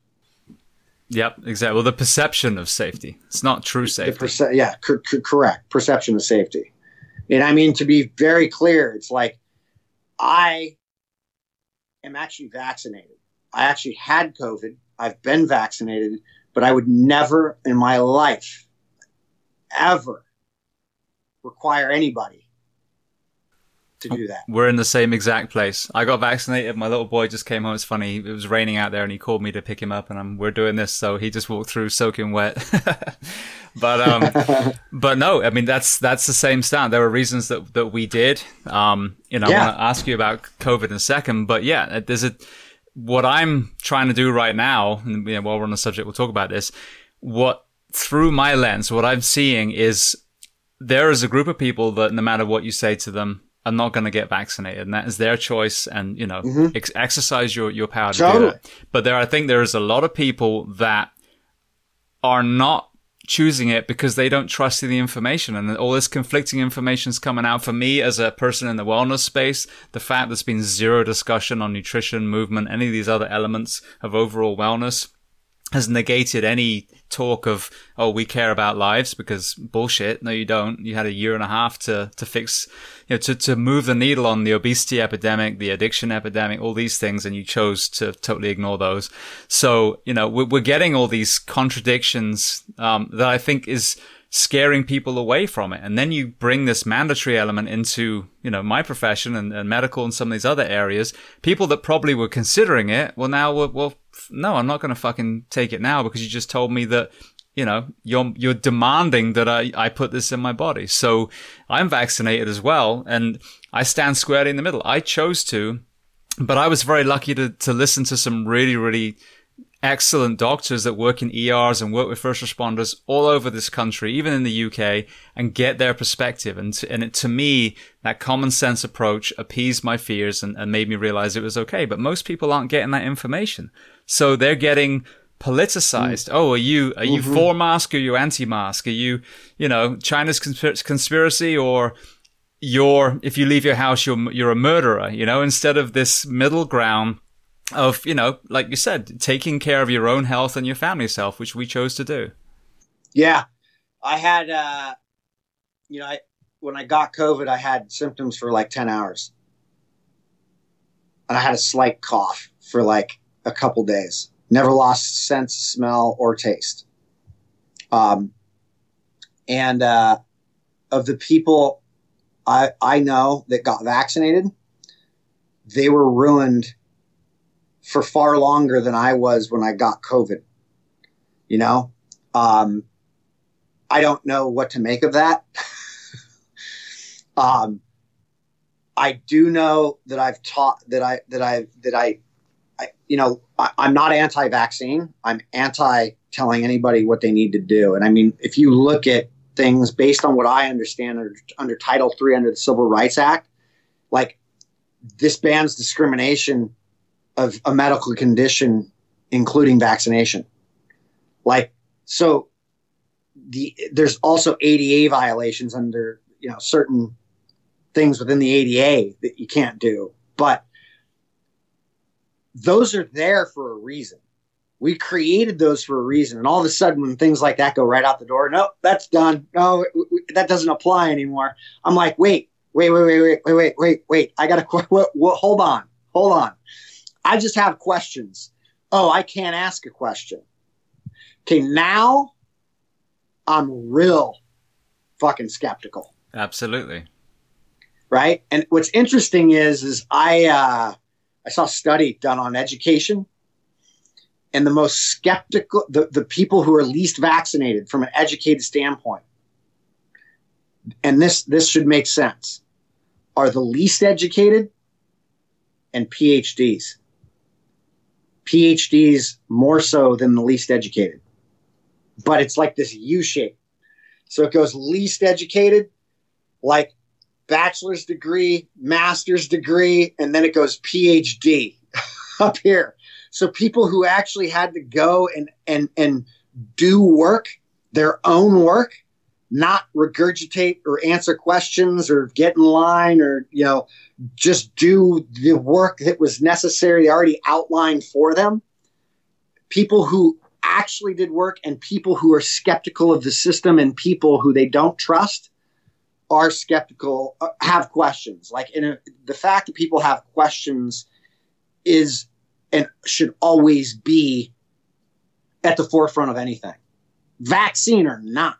Yep, exactly. Well, the perception of safety. It's not true safety. Perce- yeah, c- c- correct. Perception of safety. And I mean, to be very clear, it's like I am actually vaccinated. I actually had COVID. I've been vaccinated, but I would never in my life ever require anybody to do that. We're in the same exact place. I got vaccinated. My little boy just came home. It's funny. It was raining out there, and he called me to pick him up, and I'm, we're doing this. So he just walked through soaking wet. [laughs] but um, [laughs] but no, I mean that's that's the same stand. There were reasons that that we did. Um, you know, yeah. I want to ask you about COVID in a second, but yeah, there's a what I'm trying to do right now. And you know, while we're on the subject, we'll talk about this. What through my lens, what I'm seeing is there is a group of people that no matter what you say to them, are not going to get vaccinated, and that is their choice. And you know, mm-hmm. ex- exercise your your power to totally. do that. But there, I think there is a lot of people that are not choosing it because they don't trust the information and all this conflicting information is coming out for me as a person in the wellness space the fact there's been zero discussion on nutrition movement any of these other elements of overall wellness has negated any talk of oh we care about lives because bullshit no you don't you had a year and a half to to fix you know to to move the needle on the obesity epidemic the addiction epidemic all these things and you chose to totally ignore those so you know we're, we're getting all these contradictions um, that i think is scaring people away from it. And then you bring this mandatory element into, you know, my profession and, and medical and some of these other areas. People that probably were considering it, well, now, well, no, I'm not going to fucking take it now because you just told me that, you know, you're, you're demanding that I, I put this in my body. So I'm vaccinated as well. And I stand squarely in the middle. I chose to, but I was very lucky to, to listen to some really, really excellent doctors that work in ERs and work with first responders all over this country, even in the UK, and get their perspective. And to, and it, to me, that common sense approach appeased my fears and, and made me realize it was okay. But most people aren't getting that information, so they're getting politicized. Mm. Oh, are you are you mm-hmm. for mask? Or are you anti-mask? Are you you know China's conspiracy or you're if you leave your house you're you're a murderer? You know instead of this middle ground of, you know, like you said, taking care of your own health and your family's health, which we chose to do. Yeah. I had, uh, you know, I, when I got COVID, I had symptoms for like 10 hours. And I had a slight cough for like a couple days. Never lost sense, smell, or taste. Um, and uh, of the people I, I know that got vaccinated, they were ruined for far longer than I was when I got COVID. You know, um, I don't know what to make of that. [laughs] um, I do know that I've taught that I that I that I, I you know, I, I'm not anti-vaccine. I'm anti telling anybody what they need to do. And I mean, if you look at things based on what I understand under, under Title Three under the Civil Rights Act, like this bans discrimination of a medical condition, including vaccination. Like, so the, there's also ADA violations under, you know, certain things within the ADA that you can't do, but those are there for a reason. We created those for a reason. And all of a sudden, when things like that go right out the door, no, that's done. No, that doesn't apply anymore. I'm like, wait, wait, wait, wait, wait, wait, wait, wait, wait. I got [laughs] to, hold on, hold on. I just have questions. Oh, I can't ask a question. Okay, now I'm real fucking skeptical. Absolutely. Right? And what's interesting is is I uh I saw a study done on education and the most skeptical the, the people who are least vaccinated from an educated standpoint and this this should make sense are the least educated and PhDs. PhDs more so than the least educated. But it's like this U shape. So it goes least educated, like bachelor's degree, master's degree, and then it goes PhD [laughs] up here. So people who actually had to go and and and do work, their own work, not regurgitate or answer questions or get in line or, you know, just do the work that was necessary, already outlined for them. People who actually did work and people who are skeptical of the system and people who they don't trust are skeptical, uh, have questions. Like in a, the fact that people have questions is and should always be at the forefront of anything, vaccine or not.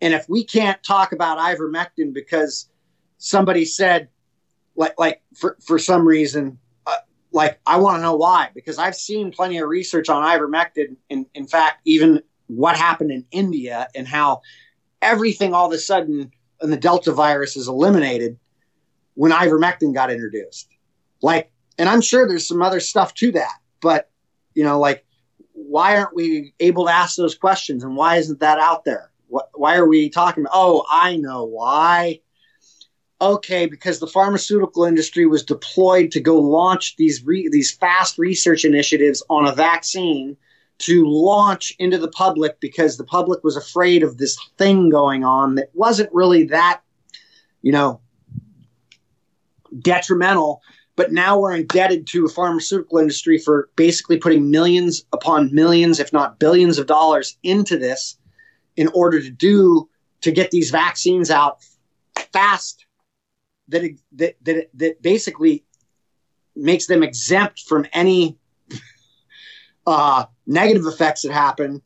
And if we can't talk about ivermectin because somebody said, like, like for, for some reason, uh, like I want to know why, because I've seen plenty of research on ivermectin. In, in fact, even what happened in India and how everything all of a sudden and the Delta virus is eliminated when ivermectin got introduced. Like, and I'm sure there's some other stuff to that, but you know, like, why aren't we able to ask those questions and why isn't that out there? Why are we talking about? Oh, I know why. Okay, because the pharmaceutical industry was deployed to go launch these re- these fast research initiatives on a vaccine to launch into the public because the public was afraid of this thing going on that wasn't really that, you know, detrimental. But now we're indebted to a pharmaceutical industry for basically putting millions upon millions, if not billions of dollars into this in order to do to get these vaccines out fast that that that, that basically makes them exempt from any [laughs] uh, negative effects that happen.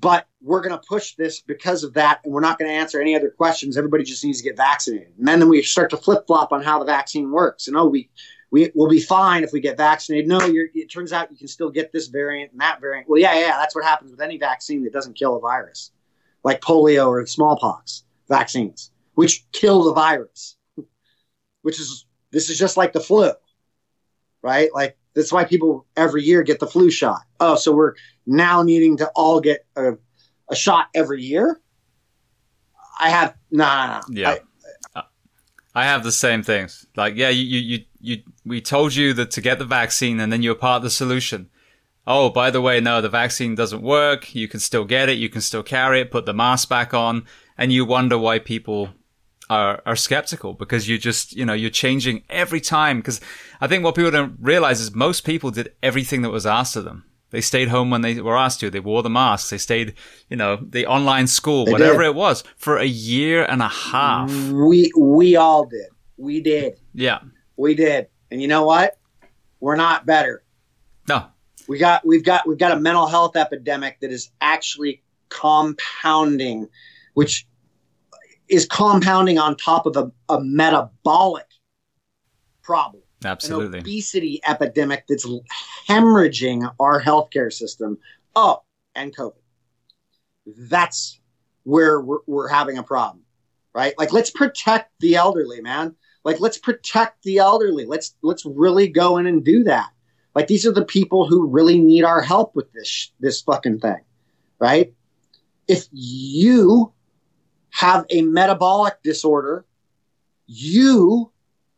But we're going to push this because of that, and we're not going to answer any other questions. Everybody just needs to get vaccinated, and then we start to flip flop on how the vaccine works. And oh, we we will be fine if we get vaccinated. No, it turns out you can still get this variant and that variant. Well, yeah, yeah, that's what happens with any vaccine that doesn't kill a virus like polio or smallpox vaccines, which kill the virus, [laughs] which is, this is just like the flu, right? Like, that's why people every year get the flu shot. Oh, so we're now needing to all get a, a shot every year? I have, nah, nah, nah. Yeah. I, I have the same things. Like, yeah, you, you, you, we told you that to get the vaccine and then you're part of the solution oh, by the way, no, the vaccine doesn't work. You can still get it. You can still carry it. Put the mask back on. And you wonder why people are, are skeptical because you just, you know, you're changing every time. Because I think what people don't realize is most people did everything that was asked of them. They stayed home when they were asked to. They wore the masks. They stayed, you know, the online school, they whatever did. it was, for a year and a half. We we all did. We did. Yeah, we did. And you know what? We're not better. We got we've got we've got a mental health epidemic that is actually compounding, which is compounding on top of a, a metabolic problem. Absolutely. An obesity epidemic that's hemorrhaging our healthcare system. Oh, and COVID. That's where we're, we're having a problem, right? Like, let's protect the elderly, man. Like, let's protect the elderly. Let's let's really go in and do that. Like these are the people who really need our help with this this fucking thing, right? If you have a metabolic disorder, you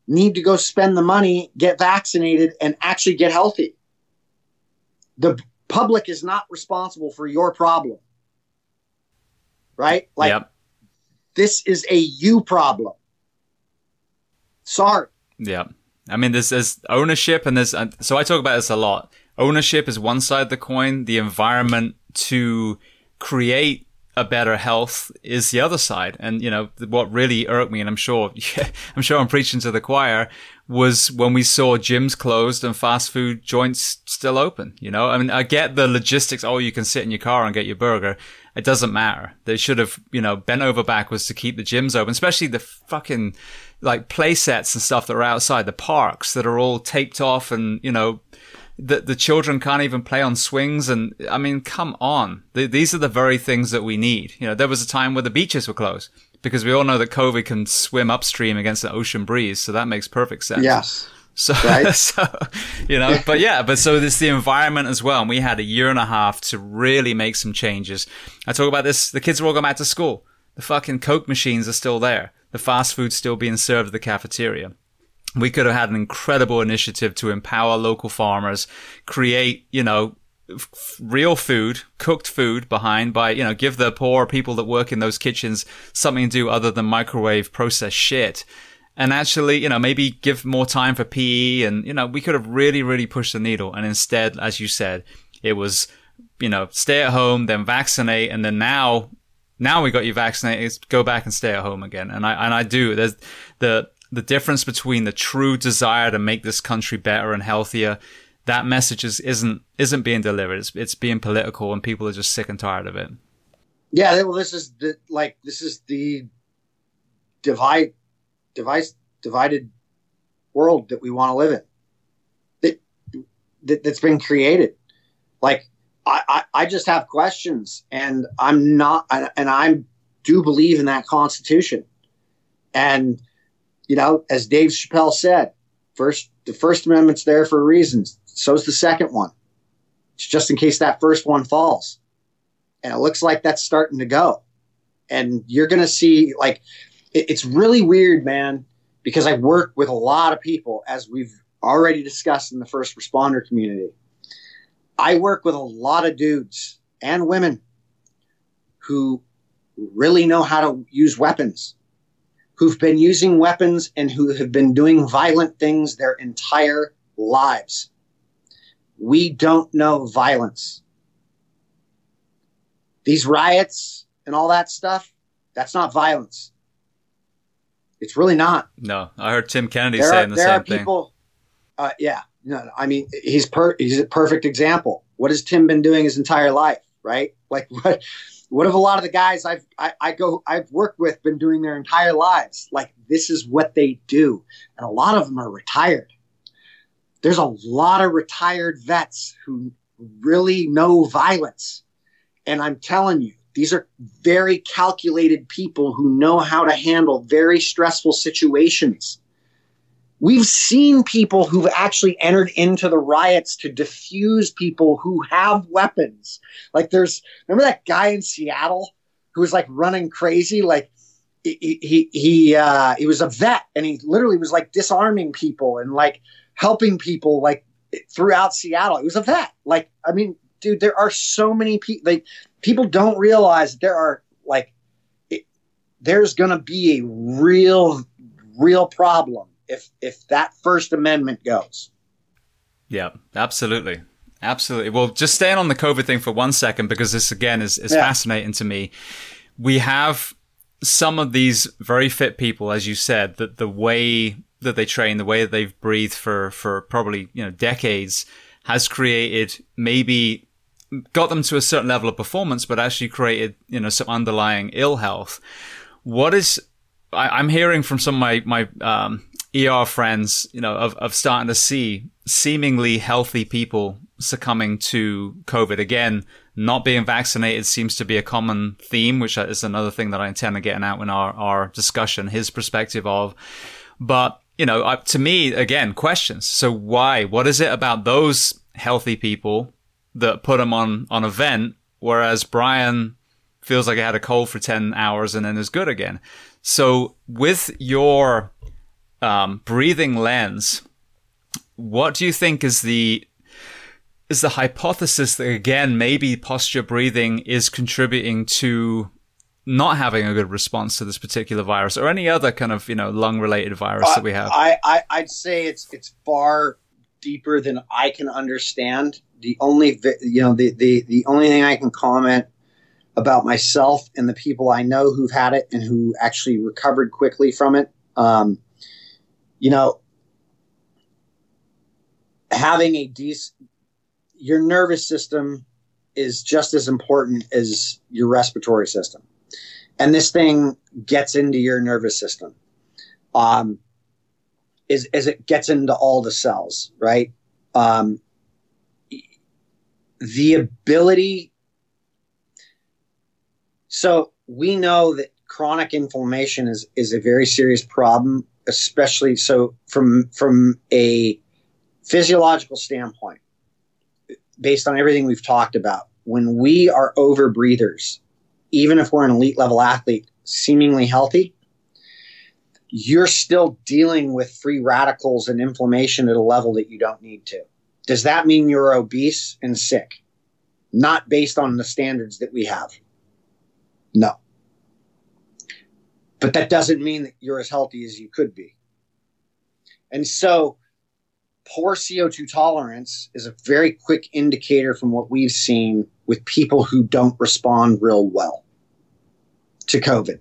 need to go spend the money, get vaccinated, and actually get healthy. The public is not responsible for your problem, right? Like yep. this is a you problem. Sorry. Yeah. I mean, there's, there's ownership and there's, so I talk about this a lot. Ownership is one side of the coin. The environment to create a better health is the other side. And, you know, what really irked me, and I'm sure, yeah, [laughs] I'm sure I'm preaching to the choir, was when we saw gyms closed and fast food joints still open. You know, I mean, I get the logistics. Oh, you can sit in your car and get your burger. It doesn't matter. They should have, you know, bent over backwards to keep the gyms open, especially the fucking like play sets and stuff that are outside the parks that are all taped off and, you know, the, the children can't even play on swings. And I mean, come on. The, these are the very things that we need. You know, there was a time where the beaches were closed because we all know that COVID can swim upstream against the ocean breeze. So that makes perfect sense. Yes. So, right? [laughs] so, you know, but yeah, but so there's the environment as well. And we had a year and a half to really make some changes. I talk about this. The kids are all going back to school. The fucking Coke machines are still there the fast food still being served at the cafeteria. We could have had an incredible initiative to empower local farmers, create, you know, real food, cooked food behind by, you know, give the poor people that work in those kitchens something to do other than microwave processed shit. And actually, you know, maybe give more time for PE and, you know, we could have really, really pushed the needle. And instead, as you said, it was, you know, stay at home, then vaccinate. And then now, now we got you vaccinated, go back and stay at home again. And I, and I do. There's the, the difference between the true desire to make this country better and healthier that message is, isn't isn't being delivered. It's it's being political, and people are just sick and tired of it. Yeah, well, this is the like this is the divide, device, divided world that we want to live in. That, that that's been created. Like I, I, just have questions, and I'm not, and I do believe in that Constitution. And you know, as Dave Chappelle said, first the First Amendment's there for a reason. So's the second one. It's just in case that first one falls. And it looks like that's starting to go. And you're going to see, like, it, it's really weird, man, because I work with a lot of people, as we've already discussed in the first responder community. I work with a lot of dudes and women who really know how to use weapons, who've been using weapons and who have been doing violent things their entire lives. We don't know violence. These riots and all that stuff, that's not violence. It's really not. No, I heard Tim Kennedy there saying are, the there same are people, thing. Uh, yeah, no, I mean, he's per, he's a perfect example. What has Tim been doing his entire life, right? Like [laughs] what? What have a lot of the guys I've I, I go I've worked with been doing their entire lives? Like this is what they do, and a lot of them are retired there's a lot of retired vets who really know violence. And I'm telling you, these are very calculated people who know how to handle very stressful situations. We've seen people who've actually entered into the riots to defuse people who have weapons. Like there's, remember that guy in Seattle who was like running crazy? Like he, he, he, uh, he was a vet and he literally was like disarming people and like, helping people like throughout Seattle. He was a vet. Like, I mean, dude, there are so many people. Like, people don't realize there are like, it, there's going to be a real, real problem if if that First Amendment goes. Yeah, absolutely. Absolutely. Well, just staying on the COVID thing for one second, because this again is, is yeah. fascinating to me. We have some of these very fit people, as you said, that the way that they train, the way that they've breathed for for probably you know decades, has created maybe got them to a certain level of performance, but actually created you know some underlying ill health. What is I, am hearing from some of my my um, ER friends, you know, of of starting to see seemingly healthy people succumbing to COVID again. Not being vaccinated seems to be a common theme, which is another thing that I intend on getting out in our, our discussion, his perspective of. But you know, uh, to me, again, questions. So why? What is it about those healthy people that put them on, on a vent, whereas Brian feels like he had a cold for 10 hours and then is good again? So with your um, breathing lens, what do you think is the is the hypothesis that again maybe posture breathing is contributing to not having a good response to this particular virus or any other kind of you know lung related virus uh, that we have? I, I I'd say it's it's far deeper than I can understand. The only you know the the the only thing I can comment about myself and the people I know who've had it and who actually recovered quickly from it. Um, you know, having a decent your nervous system is just as important as your respiratory system. And this thing gets into your nervous system um, is as it gets into all the cells right? Um, the ability so we know that chronic inflammation is is a very serious problem especially so from from a physiological standpoint based on everything we've talked about when we are over breathers even if we're an elite level athlete, seemingly healthy, you're still dealing with free radicals and inflammation at a level that you don't need to. Does that mean you're obese and sick? not based on the standards that we have. No. But that doesn't mean that you're as healthy as you could be. And so, poor CO2 tolerance is a very quick indicator from what we've seen with people who don't respond real well to COVID.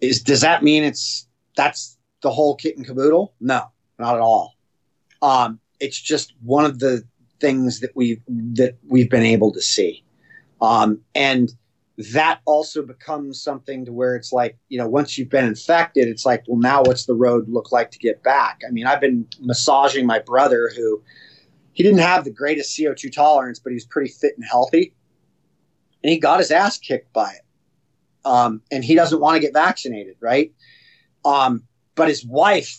Is does that mean it's that's the whole kit and caboodle? No, not at all. Um, it's just one of the things that we that we've been able to see, um, and that also becomes something to where it's like you know once you've been infected, it's like well now what's the road look like to get back? I mean I've been massaging my brother who he didn't have the greatest CO2 tolerance, but he was pretty fit and healthy, and he got his ass kicked by it um, and he doesn't want to get vaccinated, right? Um, but his wife,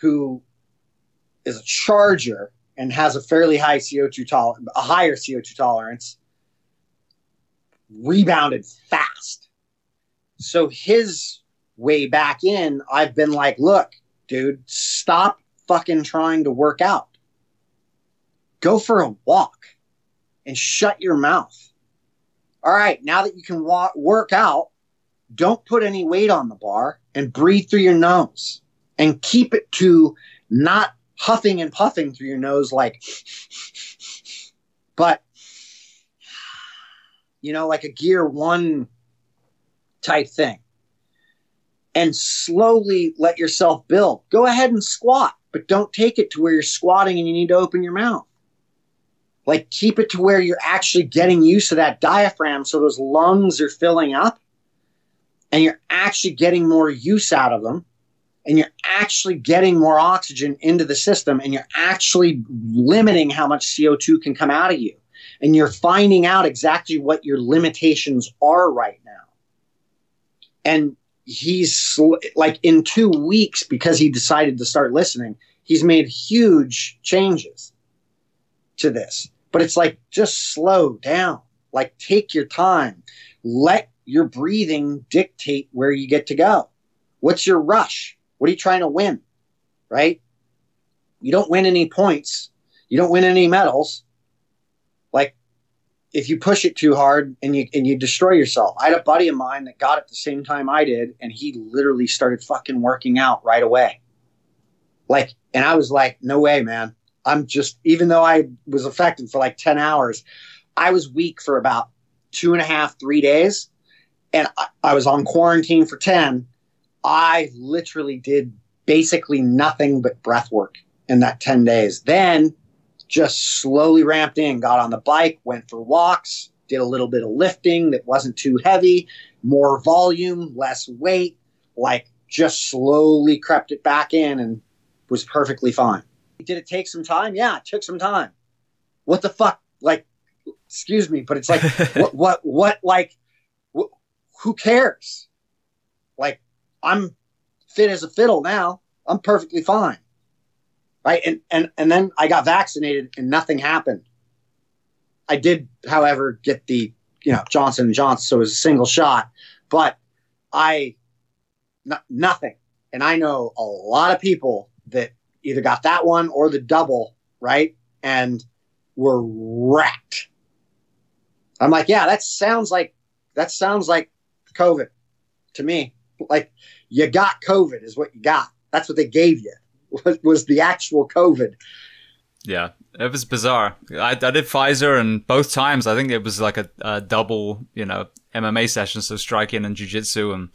who is a charger and has a fairly high CO2 tolerance, a higher CO2 tolerance, rebounded fast. So his way back in, I've been like, look, dude, stop fucking trying to work out. Go for a walk and shut your mouth. All right, now that you can walk, work out, don't put any weight on the bar and breathe through your nose and keep it to not huffing and puffing through your nose like [laughs] but you know like a gear 1 type thing. And slowly let yourself build. Go ahead and squat but don't take it to where you're squatting and you need to open your mouth. Like keep it to where you're actually getting used to that diaphragm so those lungs are filling up and you're actually getting more use out of them and you're actually getting more oxygen into the system and you're actually limiting how much CO2 can come out of you. And you're finding out exactly what your limitations are right now. And he's like in two weeks, because he decided to start listening, he's made huge changes to this. But it's like, just slow down. Like, take your time. Let your breathing dictate where you get to go. What's your rush? What are you trying to win? Right? You don't win any points. You don't win any medals. If you push it too hard and you and you destroy yourself. I had a buddy of mine that got it the same time I did, and he literally started fucking working out right away. Like, and I was like, no way, man. I'm just even though I was affected for like 10 hours, I was weak for about two and a half, three days and I, I was on quarantine for 10, I literally did basically nothing but breath work in that 10 days. Then just slowly ramped in, got on the bike, went for walks, did a little bit of lifting that wasn't too heavy, more volume, less weight, like just slowly crept it back in and was perfectly fine. Did it take some time? Yeah, it took some time. What the fuck? Like, excuse me, but it's like, [laughs] what, what, what, like, who cares? Like, I'm fit as a fiddle now. I'm perfectly fine. Right. And, and, and then I got vaccinated and nothing happened. I did, however, get the, you know, Johnson and Johnson. So it was a single shot, but I, n- nothing. And I know a lot of people that either got that one or the double, right? And were wrecked. I'm like, yeah, that sounds like, that sounds like COVID to me. Like you got COVID is what you got. That's what they gave you. Was the actual COVID. Yeah, it was bizarre. I, I did Pfizer, and both times I think it was like a, a double, you know, MMA session, so striking and jujitsu, and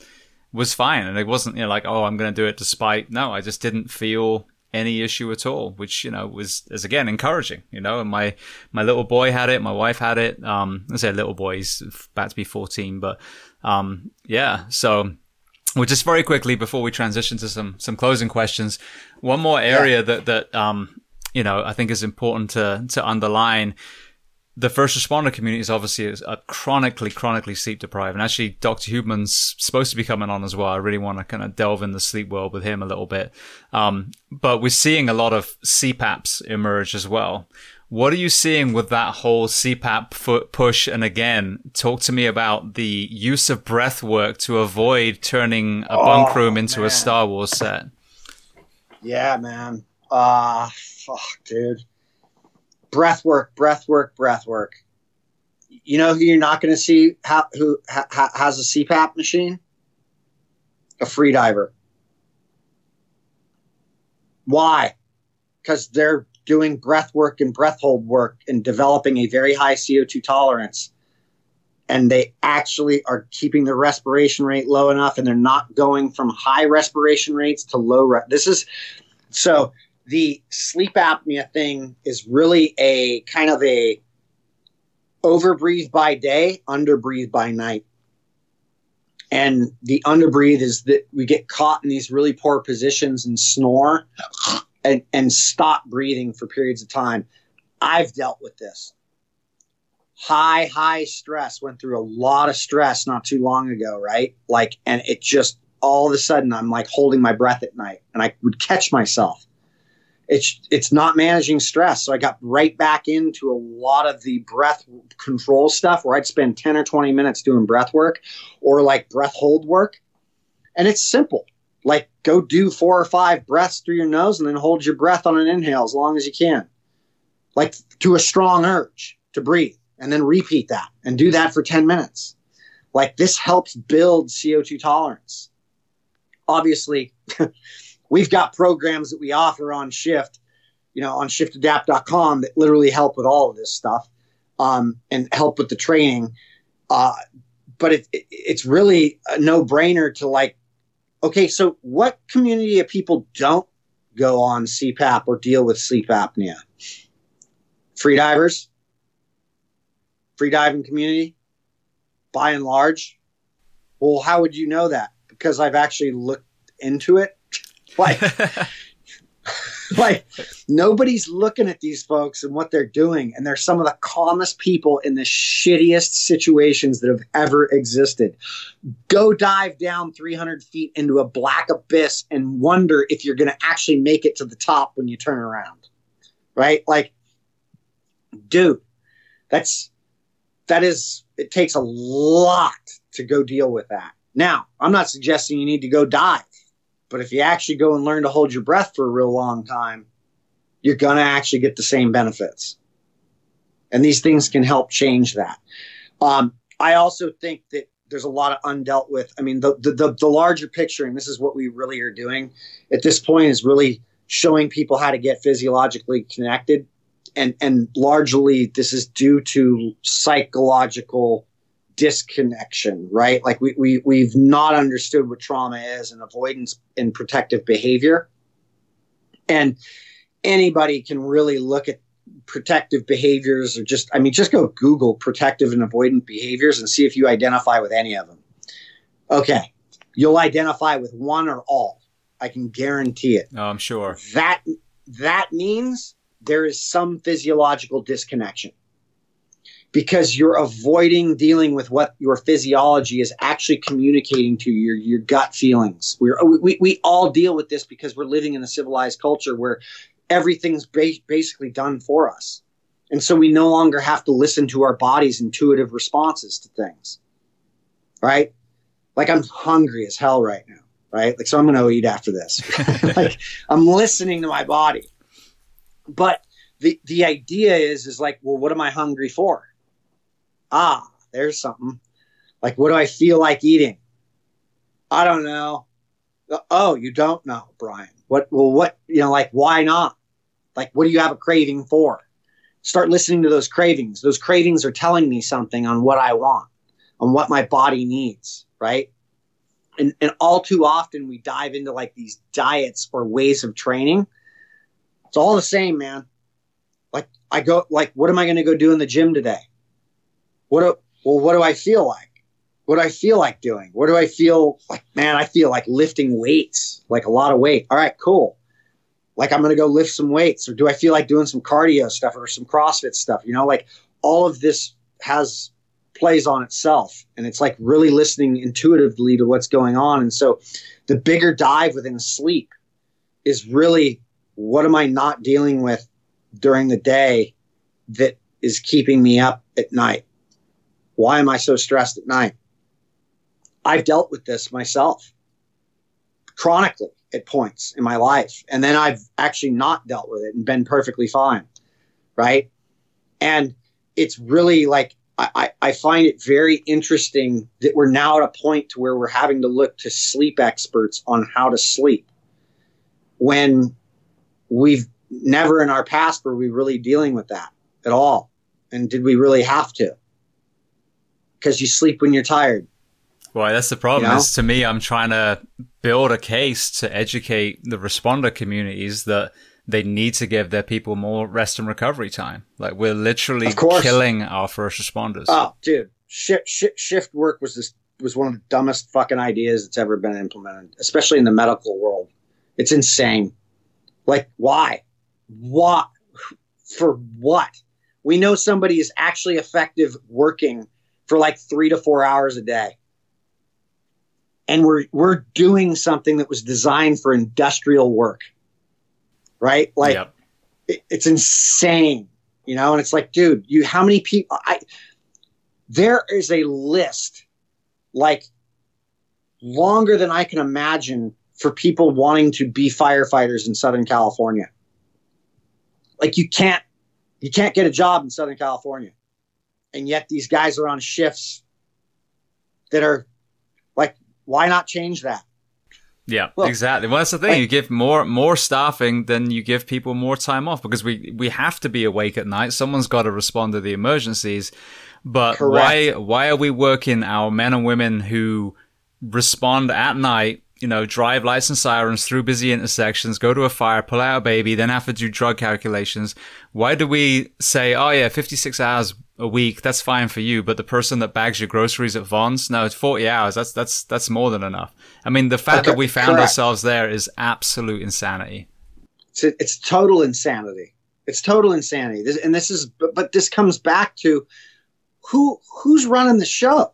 was fine. And it wasn't, you know, like oh, I'm going to do it despite. No, I just didn't feel any issue at all, which you know was is again encouraging. You know, and my my little boy had it, my wife had it. Um, I say little boy, he's about to be 14, but um, yeah, so well, just very quickly before we transition to some some closing questions, one more area yeah. that that um, you know I think is important to to underline. The first responder community is obviously a chronically, chronically sleep deprived, and actually, Dr. Huberman's supposed to be coming on as well. I really want to kind of delve in the sleep world with him a little bit. Um, but we're seeing a lot of CPAPs emerge as well. What are you seeing with that whole CPAP foot push? And again, talk to me about the use of breath work to avoid turning a bunk oh, room into man. a Star Wars set. Yeah, man. Ah, uh, fuck, dude. Breath work, breath work, breath work. you know who you're not going to see ha- who ha- has a CPAP machine? A free diver. Why? Because they're doing breath work and breath hold work and developing a very high CO2 tolerance. And they actually are keeping the respiration rate low enough and they're not going from high respiration rates to low. Re- this is so the sleep apnea thing is really a kind of a overbreathe by day, underbreathe by night. And the underbreathe is that we get caught in these really poor positions and snore and, and stop breathing for periods of time. I've dealt with this. High, high stress, went through a lot of stress not too long ago, right? Like, and it just all of a sudden I'm like holding my breath at night and I would catch myself it's it's not managing stress. So I got right back into a lot of the breath control stuff where I'd spend 10 or 20 minutes doing breath work or like breath hold work. And it's simple. Like go do four or five breaths through your nose and then hold your breath on an inhale as long as you can. Like to a strong urge to breathe and then repeat that and do that for 10 minutes. Like this helps build CO2 tolerance. Obviously, [laughs] we've got programs that we offer on shift, you know, on shiftadapt.com that literally help with all of this stuff um, and help with the training. Uh, but it, it, it's really a no brainer to like, okay, so what community of people don't go on CPAP or deal with sleep apnea? Free divers, free diving community, by and large. Well, how would you know that? Because I've actually looked into it [laughs] like, [laughs] like nobody's looking at these folks and what they're doing, and they're some of the calmest people in the shittiest situations that have ever existed. Go dive down 300 feet into a black abyss and wonder if you're going to actually make it to the top when you turn around. Right? Like, dude, that's that is it takes a lot to go deal with that. Now, I'm not suggesting you need to go dive. But if you actually go and learn to hold your breath for a real long time, you're going to actually get the same benefits. And these things can help change that. Um, I also think that there's a lot of undealt with. I mean, the, the, the, the larger picture, and this is what we really are doing at this point, is really showing people how to get physiologically connected. And, and largely, this is due to psychological disconnection, right? Like we, we, we've not understood what trauma is and avoidance and protective behavior. And anybody can really look at protective behaviors or just, I mean, just go Google protective and avoidant behaviors and see if you identify with any of them. Okay. You'll identify with one or all. I can guarantee it. Oh, I'm sure. That, that means there is some physiological disconnection because you're avoiding dealing with what your physiology is actually communicating to your your gut feelings. We're, we we all deal with this because we're living in a civilized culture where everything's ba- basically done for us, and so we no longer have to listen to our body's intuitive responses to things. Right? Like I'm hungry as hell right now. Right? Like so I'm going to eat after this. [laughs] like I'm listening to my body, but the the idea is is like, well, what am I hungry for? Ah, there's something. Like, what do I feel like eating? I don't know. Oh, you don't know, Brian. What, well, what, you know, like, why not? Like, what do you have a craving for? Start listening to those cravings. Those cravings are telling me something on what I want, on what my body needs, right? And, and all too often we dive into like these diets or ways of training. It's all the same, man. Like, I go, like, what am I going to go do in the gym today? What do, well, what do I feel like? What do I feel like doing? What do I feel like? Man, I feel like lifting weights, like a lot of weight. All right, cool. Like I'm going to go lift some weights, or do I feel like doing some cardio stuff or some CrossFit stuff? You know, like all of this has plays on itself, and it's like really listening intuitively to what's going on. And so, the bigger dive within sleep is really what am I not dealing with during the day that is keeping me up at night? Why am I so stressed at night? I've dealt with this myself chronically at points in my life. And then I've actually not dealt with it and been perfectly fine. Right. And it's really like I, I find it very interesting that we're now at a point to where we're having to look to sleep experts on how to sleep when we've never in our past were we really dealing with that at all. And did we really have to? Because you sleep when you're tired. Well, that's the problem. You know? Is to me, I'm trying to build a case to educate the responder communities that they need to give their people more rest and recovery time. Like we're literally killing our first responders. Oh, dude, shift, shift, shift work was this was one of the dumbest fucking ideas that's ever been implemented, especially in the medical world. It's insane. Like, why? What? For what? We know somebody is actually effective working for like three to four hours a day. And we're we're doing something that was designed for industrial work right? Like yep. it, it's insane, you know. And it's like, dude, you how many people? I there is a list like longer than I can imagine for people wanting to be firefighters in Southern California. Like you can't you can't get a job in Southern California. And yet these guys are on shifts that are like why not change that? Yeah, exactly. Well, that's the thing. Like, you give more more staffing, then you give people more time off because we we have to be awake at night. Someone's got to respond to the emergencies. But correct. why why are we working our men and women who respond at night? You know, drive lights and sirens through busy intersections, go to a fire, pull out a baby, then have to do drug calculations. Why do we say, oh yeah, 56 hours a week, that's fine for you, but the person that bags your groceries at Vons, no, it's 40 hours. That's, that's, that's more than enough. I mean, the fact okay, that we found correct. ourselves there is absolute insanity. It's, it's total insanity. It's total insanity. This, and this is, but, but this comes back to who, who's running the show?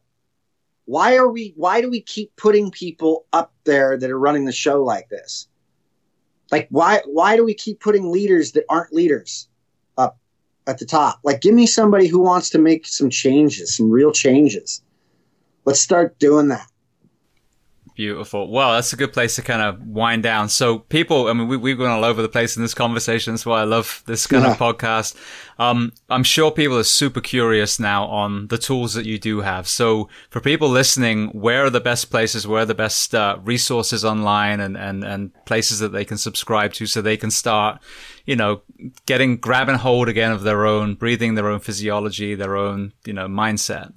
Why are we, why do we keep putting people up there that are running the show like this? Like, why, why do we keep putting leaders that aren't leaders? At the top. Like, give me somebody who wants to make some changes, some real changes. Let's start doing that. Beautiful. Well, that's a good place to kind of wind down. So, people, I mean, we, we've gone all over the place in this conversation. That's why I love this kind yeah. of podcast. Um, I'm sure people are super curious now on the tools that you do have. So, for people listening, where are the best places? Where are the best uh, resources online and, and, and places that they can subscribe to so they can start, you know, getting, grabbing hold again of their own, breathing their own physiology, their own, you know, mindset?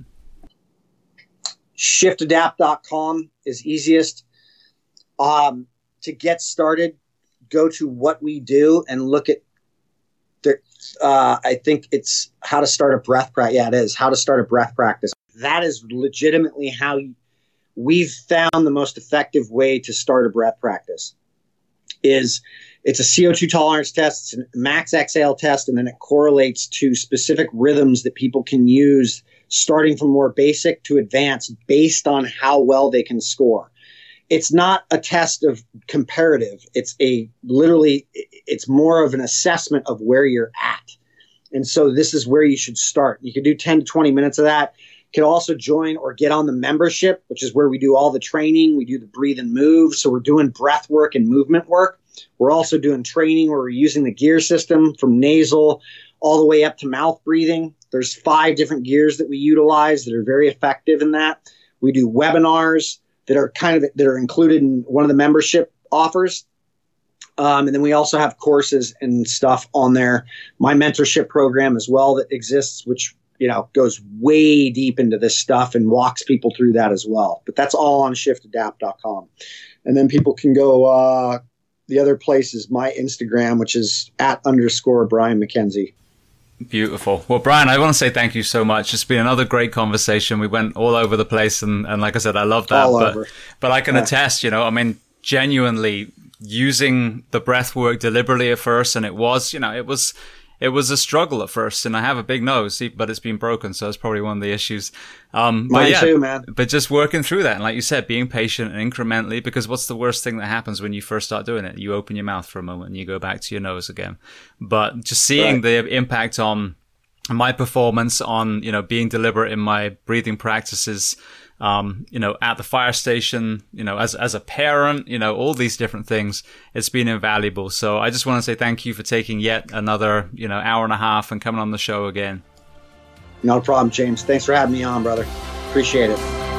shiftadapt.com is easiest. Um, to get started, go to what we do and look at the, uh, I think it's how to start a breath practice. Yeah, it is how to start a breath practice. That is legitimately how we've found the most effective way to start a breath practice is it's a CO2 tolerance test, it's a max exhale test, and then it correlates to specific rhythms that people can use starting from more basic to advanced based on how well they can score. It's not a test of comparative. It's a literally, it's more of an assessment of where you're at. And so this is where you should start. You can do 10 to 20 minutes of that. You can also join or get on the membership, which is where we do all the training. We do the breathe and move. So we're doing breath work and movement work. We're also doing training where we're using the gear system from nasal all the way up to mouth breathing. There's five different gears that we utilize that are very effective in that. We do webinars that are kind of that are included in one of the membership offers. Um, and then we also have courses and stuff on there. My mentorship program as well that exists, which you know goes way deep into this stuff and walks people through that as well. But that's all on shiftadapt.com. And then people can go. Uh, the other place is my Instagram, which is at underscore Brian Mackenzie. Beautiful. Well, Brian, I want to say thank you so much. It's been another great conversation. We went all over the place, and, and like I said, I love that. All but, over. but I can yeah. attest, you know, I mean, genuinely using the breath work deliberately at first, and it was, you know, it was it was a struggle at first, and I have a big nose, but it's been broken, so that's probably one of the issues. Um, Mine but yeah, too, man. But just working through that, and like you said, being patient and incrementally, because what's the worst thing that happens when you first start doing it? You open your mouth for a moment and you go back to your nose again. But just seeing right. the impact on my performance, on you know being deliberate in my breathing practices, um, you know, at the fire station, you know, as, as a parent, you know, all these different things, it's been invaluable. So I just want to say thank you for taking yet another, you know, hour and a half and coming on the show again. No problem, James. Thanks for having me on, brother. Appreciate it.